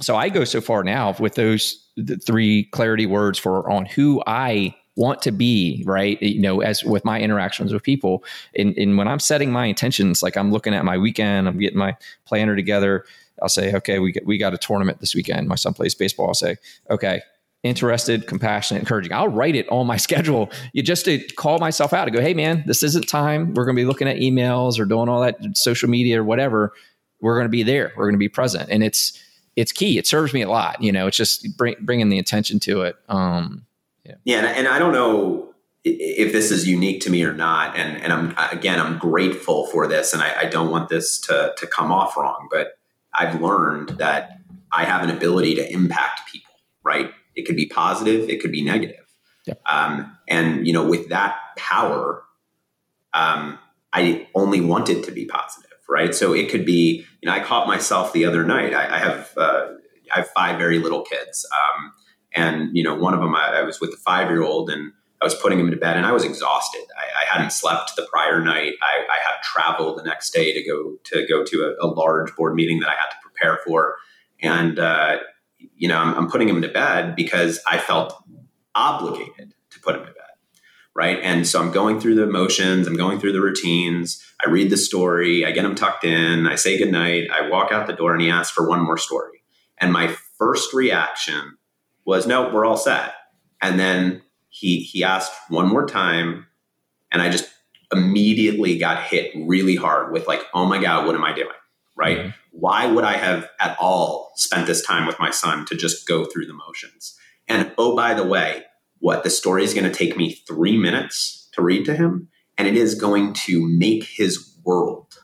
So i go so far now with those three clarity words for on who i want to be right? You know as with my interactions with people and, and when i'm setting my intentions like i'm looking at my weekend i'm getting my planner together i'll say okay we, we got a tournament this weekend my son plays baseball. I'll say okay interested compassionate encouraging. I'll write it on my schedule. You just to call myself out and go hey man this isn't time. We're going to be looking at emails or doing all that social media or whatever. We're going to be there. We're going to be present. And it's it's key. It serves me a lot you know? It's just bring, bringing the attention to it um yeah, yeah and, and I don't know if this is unique to me or not. And, and I'm, again, I'm grateful for this and I, I don't want this to, to come off wrong, but I've learned that I have an ability to impact people, right? It could be positive, it could be negative. Yep. Um, and, you know, with that power, um, I only want it to be positive, right? So it could be, you know, I caught myself the other night. I, I have, uh, I have five very little kids. Um, and, you know, one of them, I, I was with a five year old and I was putting him to bed and I was exhausted. I, I hadn't slept the prior night. I, I, had travel the next day to go to go to a, a, large board meeting that I had to prepare for. And, uh, you know, I'm, I'm putting him to bed because I felt obligated to put him to bed. Right. And so I'm going through the motions, I'm going through the routines. I read the story, I get him tucked in, I say goodnight, I walk out the door, and he asks for one more story. And my first reaction was no, we're all set. And then he he asked one more time, and I just immediately got hit really hard with like, oh my god, what am I doing? Right? Mm-hmm. Why would I have at all spent this time with my son to just go through the motions? And oh, by the way, what the story is going to take me three minutes to read to him, and it is going to make his world.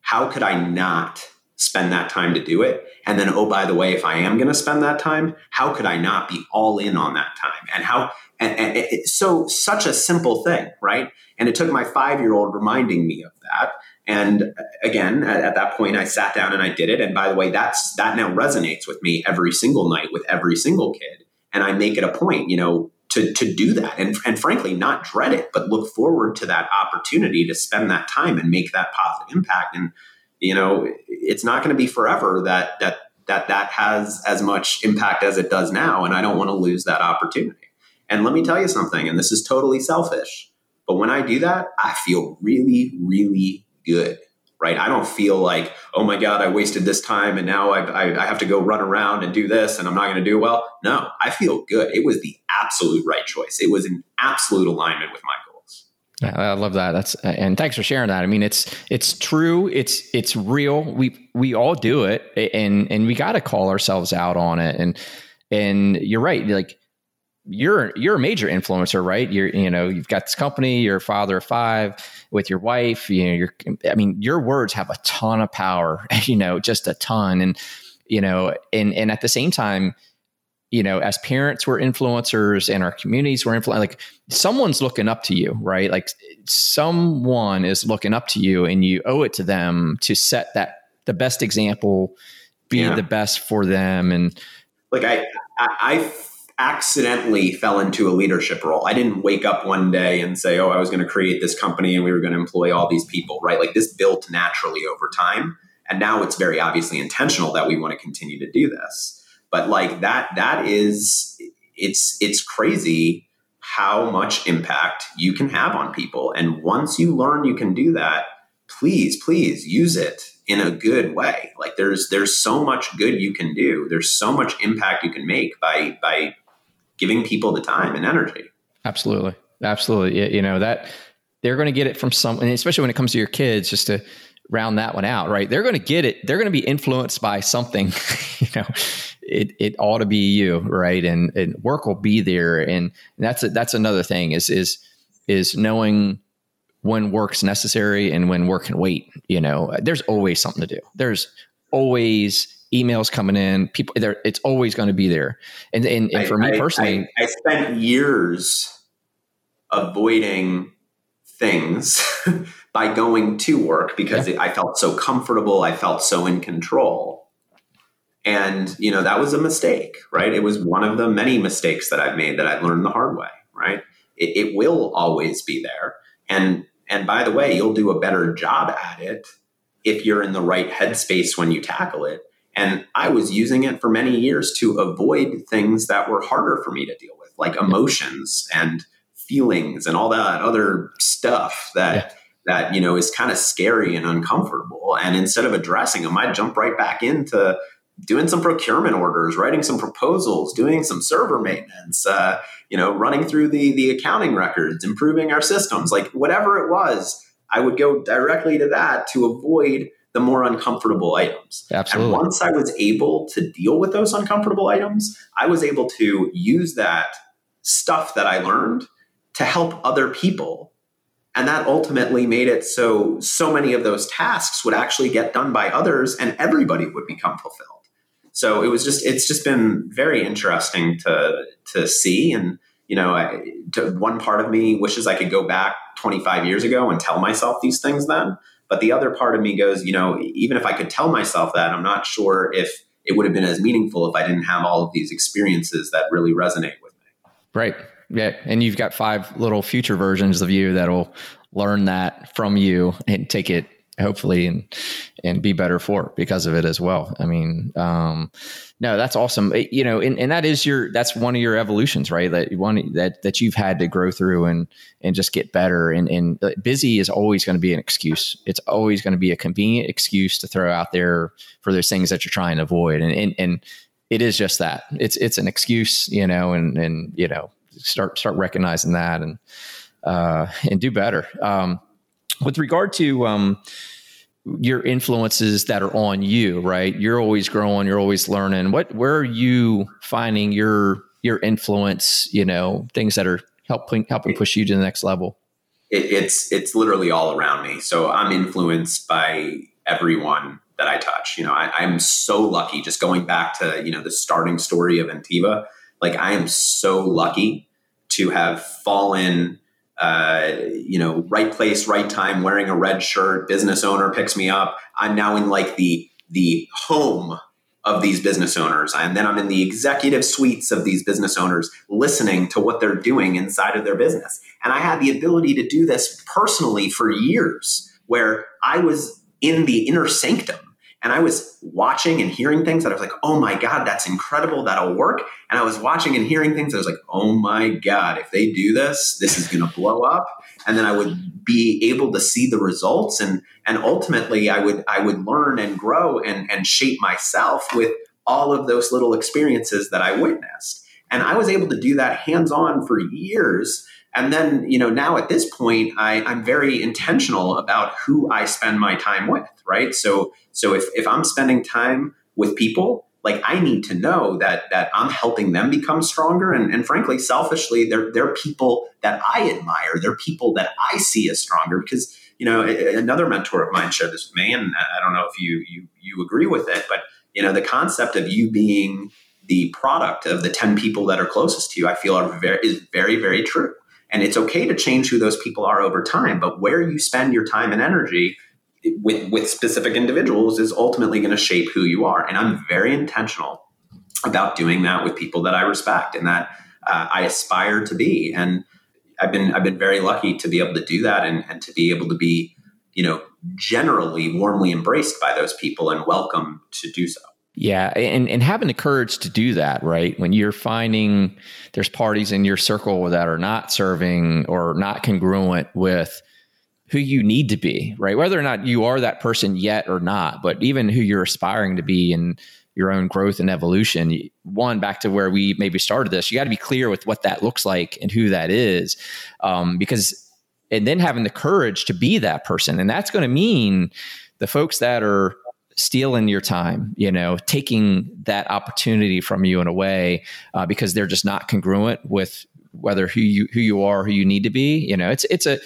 How could I not spend that time to do it? And then, oh, by the way, if I am going to spend that time, how could I not be all in on that time? And how, and, and it, so such a simple thing, right? And it took my five year old reminding me of that. And uh, again, at, at, that point, I sat down and I did it. And by the way, that's that now resonates with me every single night with every single kid. And I make it a point, you know, to to do that, and and frankly, not dread it, but look forward to that opportunity to spend that time and make that positive impact. And you know, it's not going to be forever that that that that has as much impact as it does now, and I don't want to lose that opportunity. And let me tell you something, and this is totally selfish, but when I do that, I feel really, really good. Right? I don't feel like, oh my God, I wasted this time and now I, I, I have to go run around and do this and I'm not going to do well. No, I feel good. It was the absolute right choice. It was an absolute alignment with my I love that. That's and thanks for sharing that. I mean, it's it's true. It's it's real. We we all do it, and and we got to call ourselves out on it. And and you're right. Like you're you're a major influencer, right? You're you know you've got this company. You're a father of five with your wife. You know, you're. I mean, your words have a ton of power. You know, just a ton. And you know, and and at the same time you know, as parents, we're influencers and our communities were influenced. Like someone's looking up to you, right? Like someone is looking up to you and you owe it to them to set that the best example, be yeah. the best for them. And like I, I, I accidentally fell into a leadership role. I didn't wake up one day and say, oh, I was going to create this company and we were going to employ all these people, right? Like this built naturally over time. And now it's very obviously intentional that we want to continue to do this but like that that is it's it's crazy how much impact you can have on people. And once you learn you can do that please please use it in a good way. Like there's there's so much good you can do. There's so much impact you can make by by giving people the time and energy. Absolutely. Absolutely. You know that they're going to get it from some and especially when it comes to your kids just to round that one out right? They're going to get it. They're going to be influenced by something you know it, it ought to be you, right? And, and work will be there. And, that's, a, that's another thing is, is, is knowing when work's necessary and when work can wait. You know, there's always something to do. There's always emails coming in. People there, it's always going to be there. And, and, and for I, me personally, I, I, spent years avoiding things by going to work because yeah. it, I felt so comfortable, I felt so in control. And, you know, that was a mistake, right? It was one of the many mistakes that I've made that I've learned the hard way, right? It, it will always be there. And and by the way, you'll do a better job at it if you're in the right headspace when you tackle it. And I was using it for many years to avoid things that were harder for me to deal with, like emotions and feelings and all that other stuff that yeah. that you know is kind of scary and uncomfortable. And instead of addressing them, I jump right back into doing some procurement orders, writing some proposals, doing some server maintenance, uh, you know, running through the the accounting records, improving our systems, like whatever it was, I would go directly to that to avoid the more uncomfortable items. Absolutely. And once I was able to deal with those uncomfortable items, I was able to use that stuff that I learned to help other people. And that ultimately made it so so many of those tasks would actually get done by others and everybody would become fulfilled so it was just it's just been very interesting to to see. And you know I, to, one part of me wishes i could go back 25 years ago and tell myself these things then. But the other part of me goes you know even if i could tell myself that i'm not sure if it would have been as meaningful if i didn't have all of these experiences that really resonate with me. Right. Yeah. And you've got five little future versions of you that'll learn that from you and take it hopefully and and be better for because of it as well. I mean, um, no, that's awesome. It, you know, and, and that is your that's one of your evolutions, right? That one that that you've had to grow through and and just get better. And and uh, busy is always going to be an excuse. It's always going to be a convenient excuse to throw out there for those things that you're trying to avoid. And and, and it is just that. It's it's an excuse, you know, and and you know, start start recognizing that and uh, and do better. Um, with regard to um, your influences that are on you, right? You're always growing, you're always learning. What where are you finding your your influence, you know, things that are helping helping push you to the next level? It, it's it's literally all around me. So I'm influenced by everyone that I touch. You know, I, I'm so lucky just going back to, you know, the starting story of Ntiva. Like I am so lucky to have fallen uh, you know, right place, right time, wearing a red shirt, business owner picks me up. I'm now in like the the home of these business owners. And then I'm in the executive suites of these business owners, listening to what they're doing inside of their business. And I had the ability to do this personally for years, where I was in the inner sanctum and I was watching and hearing things that I was like, oh my God, that's incredible. That'll work. And I was watching and hearing things. that I was like, oh my God, if they do this, this is going to blow up. And then I would be able to see the results. And, and ultimately I would, I would learn and grow and, and shape myself with all of those little experiences that I witnessed. And I was able to do that hands on for years and then, you know, now at this point, I, I'm very intentional about who I spend my time with, right? So, so if, if I'm spending time with people, like I need to know that that I'm helping them become stronger. And, and frankly, selfishly, they're they're people that I admire. They're people that I see as stronger because you know another mentor of mine shared this with me, and I don't know if you you you agree with it, but you know the concept of you being the product of the 10 people that are closest to you, I feel are very, is very, very true. And it's okay to change who those people are over time, but where you spend your time and energy with, with specific individuals is ultimately going to shape who you are. And I'm very intentional about doing that with people that I respect and that uh, I aspire to be. And I've been I've been very lucky to be able to do that and, and to be able to be, you know, generally warmly embraced by those people and welcome to do so. Yeah, and and having the courage to do that, right? When you're finding there's parties in your circle that are not serving or not congruent with who you need to be, right? Whether or not you are that person yet or not, but even who you're aspiring to be in your own growth and evolution. One, back to where we maybe started this, you got to be clear with what that looks like and who that is, um, because and then having the courage to be that person, and that's going to mean the folks that are stealing your time, you know, taking that opportunity from you in a way uh, because they're just not congruent with whether who you who you are, who you need to be. You know, it's it's a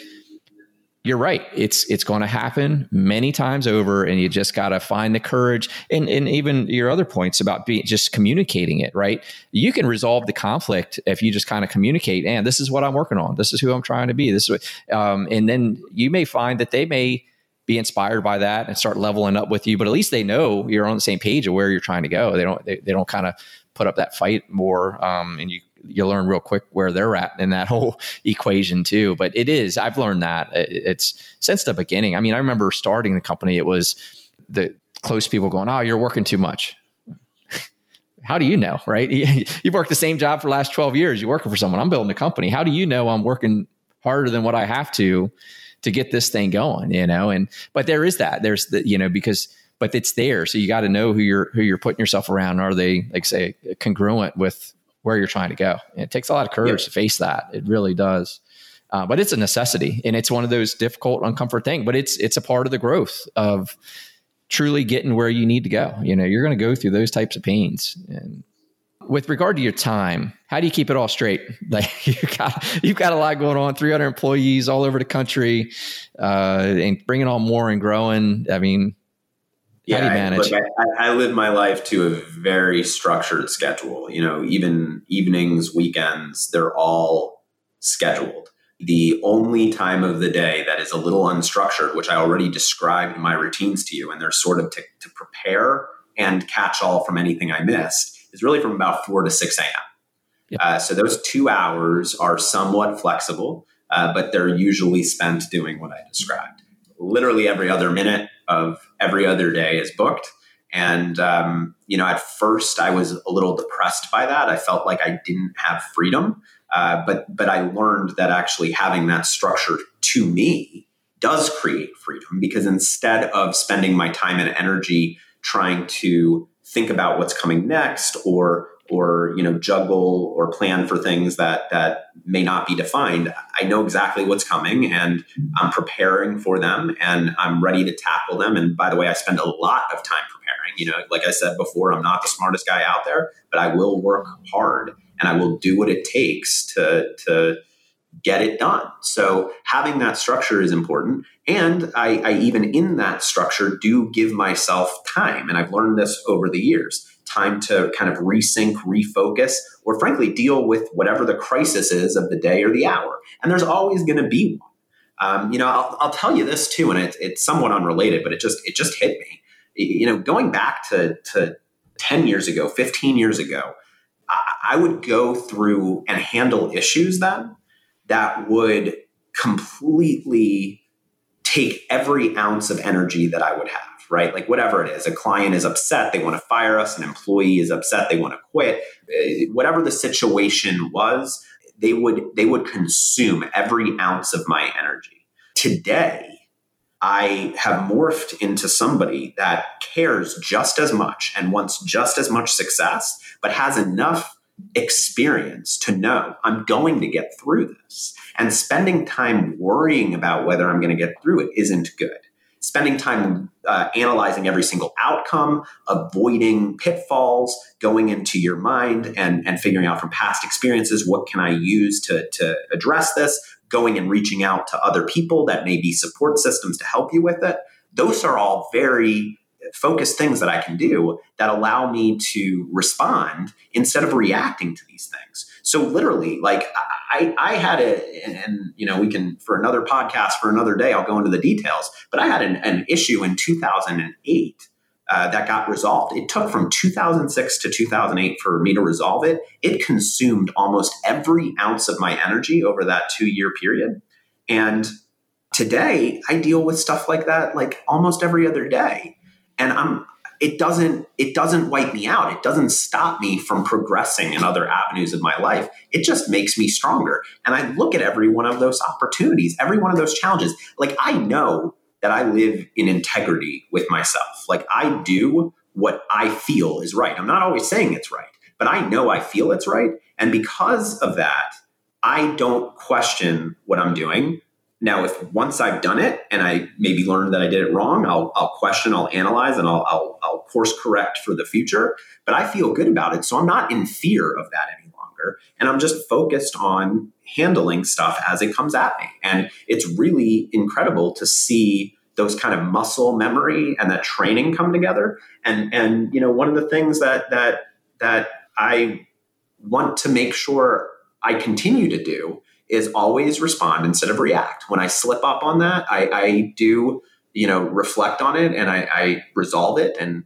you're right. It's it's going to happen many times over, and you just got to find the courage. And and even your other points about being just communicating it. Right, you can resolve the conflict if you just kind of communicate. And this is what I'm working on. This is who I'm trying to be. This is, what, um, and then you may find that they may be inspired by that and start leveling up with you. But at least they know you're on the same page of where you're trying to go. They don't they, they don't kind of put up that fight more, um, and you you learn real quick where they're at in that whole equation too. But it is, I've learned that it's since the beginning. I mean, I remember starting the company, it was the close people going, Oh, you're working too much. How do you know, right? You've worked the same job for last 12 years. You're working for someone. I'm building a company. How do you know I'm working harder than what I have to to get this thing going, you know? And, but there is that. There's the, you know, because, but it's there. So you got to know who you're, who you're putting yourself around. Are they, like, say, congruent with where you're trying to go. And it takes a lot of courage to face that. It really does. Uh, but it's a necessity, and it's one of those difficult, uncomfort things. But it's it's a part of the growth of truly getting where you need to go. You know, you're going to go through those types of pains. And with regard to your time, how do you keep it all straight? Like you got you've got a lot going on, 300 employees all over the country, uh, and bringing on more and growing. I mean, yeah, I, look, I, I, live my life to a very structured schedule. You know, even evenings, weekends, they're all scheduled. The only time of the day that is a little unstructured, which I already described my routines to you, and they're sort of to, to prepare and catch all from anything I missed, is really from about 4 to 6 a.m. Uh, so those two hours are somewhat flexible, uh, but they're usually spent doing what I described. Literally every other minute of every other day is booked. And, um, you know, at first I was a little depressed by that. I felt like I didn't have freedom. Uh, but, but I learned that actually having that structure to me does create freedom because instead of spending my time and energy trying to think about what's coming next or or you know juggle or plan for things that that may not be defined. I know exactly what's coming and i'm preparing for them and i'm ready to tackle them. And by the way i spend a lot of time preparing. You know like i said before i'm not the smartest guy out there but i will work hard and i will do what it takes to to get it done so having that structure is important and I, I even in that structure do give myself time and i've learned this over the years time to kind of resync, refocus, or frankly, deal with whatever the crisis is of the day or the hour. And there's always going to be one. Um, you know, I'll, I'll, tell you this too, and it, it's somewhat unrelated, but it just it just hit me. You know, going back to to ten years ago, fifteen years ago, I, I would go through and handle issues then that would completely take every ounce of energy that I would have right? Like whatever it is, a client is upset, they want to fire us, an employee is upset, they want to quit. Eh, whatever the situation was, they would they would consume every ounce of my energy. Today, I have morphed into somebody that cares just as much and wants just as much success, but has enough experience to know I'm going to get through this. And spending time worrying about whether I'm going to get through it isn't good spending time uh, analyzing every single outcome, avoiding pitfalls, going into your mind and, and figuring out from past experiences what can I use to, to address this, going and reaching out to other people that may be support systems to help you with it. Those are all very focused things that I can do that allow me to respond instead of reacting to these things. So literally, like I, I had a, and, you know, we can for another podcast for another day. I'll go into the details, but I had an, an issue in 2008 uh, that got resolved. It took from 2006 to 2008 for me to resolve it. It consumed almost every ounce of my energy over that two year period, and today I deal with stuff like that like almost every other day, and I'm it doesn't it doesn't wipe me out. It doesn't stop me from progressing in other avenues of my life. It just makes me stronger. And i look at every one of those opportunities every one of those challenges. Like i know that i live in integrity with myself. Like i do what i feel is right. I'm not always saying it's right but i know i feel it's right. And because of that i don't question what i'm doing now, if once I've done it and I maybe learned that I did it wrong, I'll, I'll question, I'll analyze, and I'll, I'll, I'll course correct for the future. But I feel good about it. So I'm not in fear of that any longer. And I'm just focused on handling stuff as it comes at me. And it's really incredible to see those kind of muscle memory and that training come together. And and you know, one of the things that that that I want to make sure I continue to do is always respond instead of react. When I slip up on that, I, I do, you know, reflect on it and I, I, resolve it and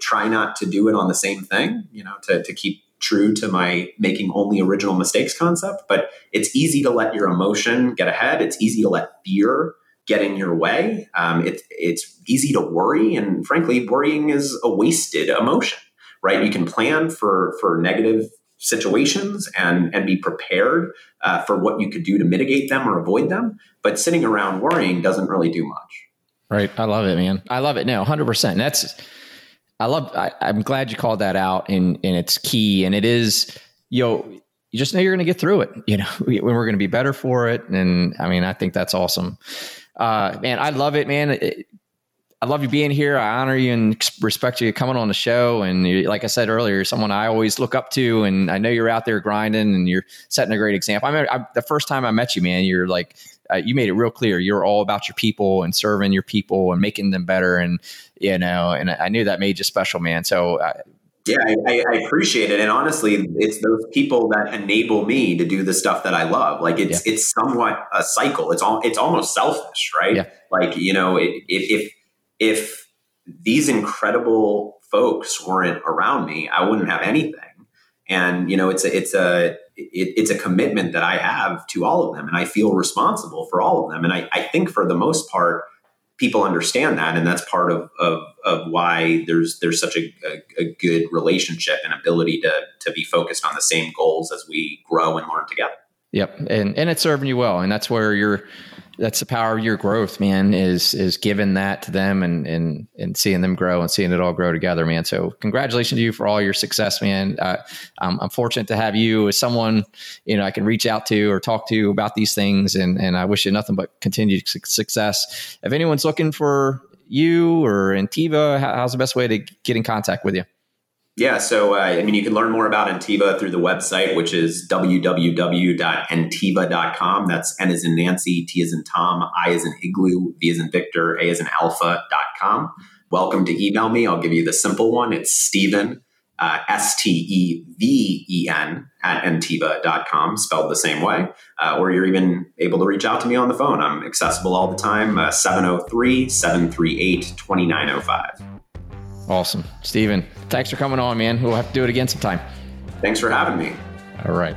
try not to do it on the same thing, you know, to, to keep true to my making only original mistakes concept. But it's easy to let your emotion get ahead. It's easy to let fear get in your way. Um, it, it's easy to worry. And frankly, worrying is a wasted emotion, right? You can plan for, for negative situations and and be prepared uh, for what you could do to mitigate them or avoid them. But sitting around worrying doesn't really do much. Right. I love it, man. I love it. No, hundred percent. That's I love. I, am glad you called that out, and and it's key, and it is. You know, you just know you're going to get through it. You know, when we're going to be better for it, and I mean, I think that's awesome. Uh, man, I love it, man. It, I love you being here. I honor you and respect you coming on the show. And like I said earlier, someone I always look up to. And I know you're out there grinding and you're setting a great example. I mean, I, the first time I met you, man, you're like, uh, you made it real clear. You're all about your people and serving your people and making them better. And, you know, and I knew that made you special, man. So, uh, yeah, I, I, appreciate it, and honestly, it's those people that enable me to do the stuff that I love. Like it's yeah. it's somewhat a cycle. It's all it's almost selfish, right? Yeah. Like you know, it, if if these incredible folks weren't around me, I wouldn't have anything. And you know, it's a it's a it, it's a commitment that I have to all of them, and I feel responsible for all of them. And I, I think for the most part, people understand that, and that's part of of, of why there's there's such a, a, a good relationship and ability to to be focused on the same goals as we grow and learn together. Yep, and and it's serving you well, and that's where you're that's the power of your growth, man, is is giving that to them and and and seeing them grow and seeing it all grow together, man. So congratulations to you for all your success, man. Uh, I'm, I'm, fortunate to have you as someone you know I can reach out to or talk to about these things, and and I wish you nothing but continued success. If anyone's looking for you or Ntiva, how's the best way to get in contact with you? Yeah, so uh, I mean, you can learn more about Ntiva through the website, which is www.ntiva.com. That's N as in Nancy, T as in Tom, I as in Igloo, V as in Victor, A as in Alpha.com. Welcome to email me. I'll give you the simple one. It's Steven, uh, S T E V E N, at ntiva.com, spelled the same way. Uh, or you're even able to reach out to me on the phone. I'm accessible all the time, uh, 703 738 2905. Awesome. Steven, thanks for coming on, man. We'll have to do it again sometime. Thanks for having me. All right.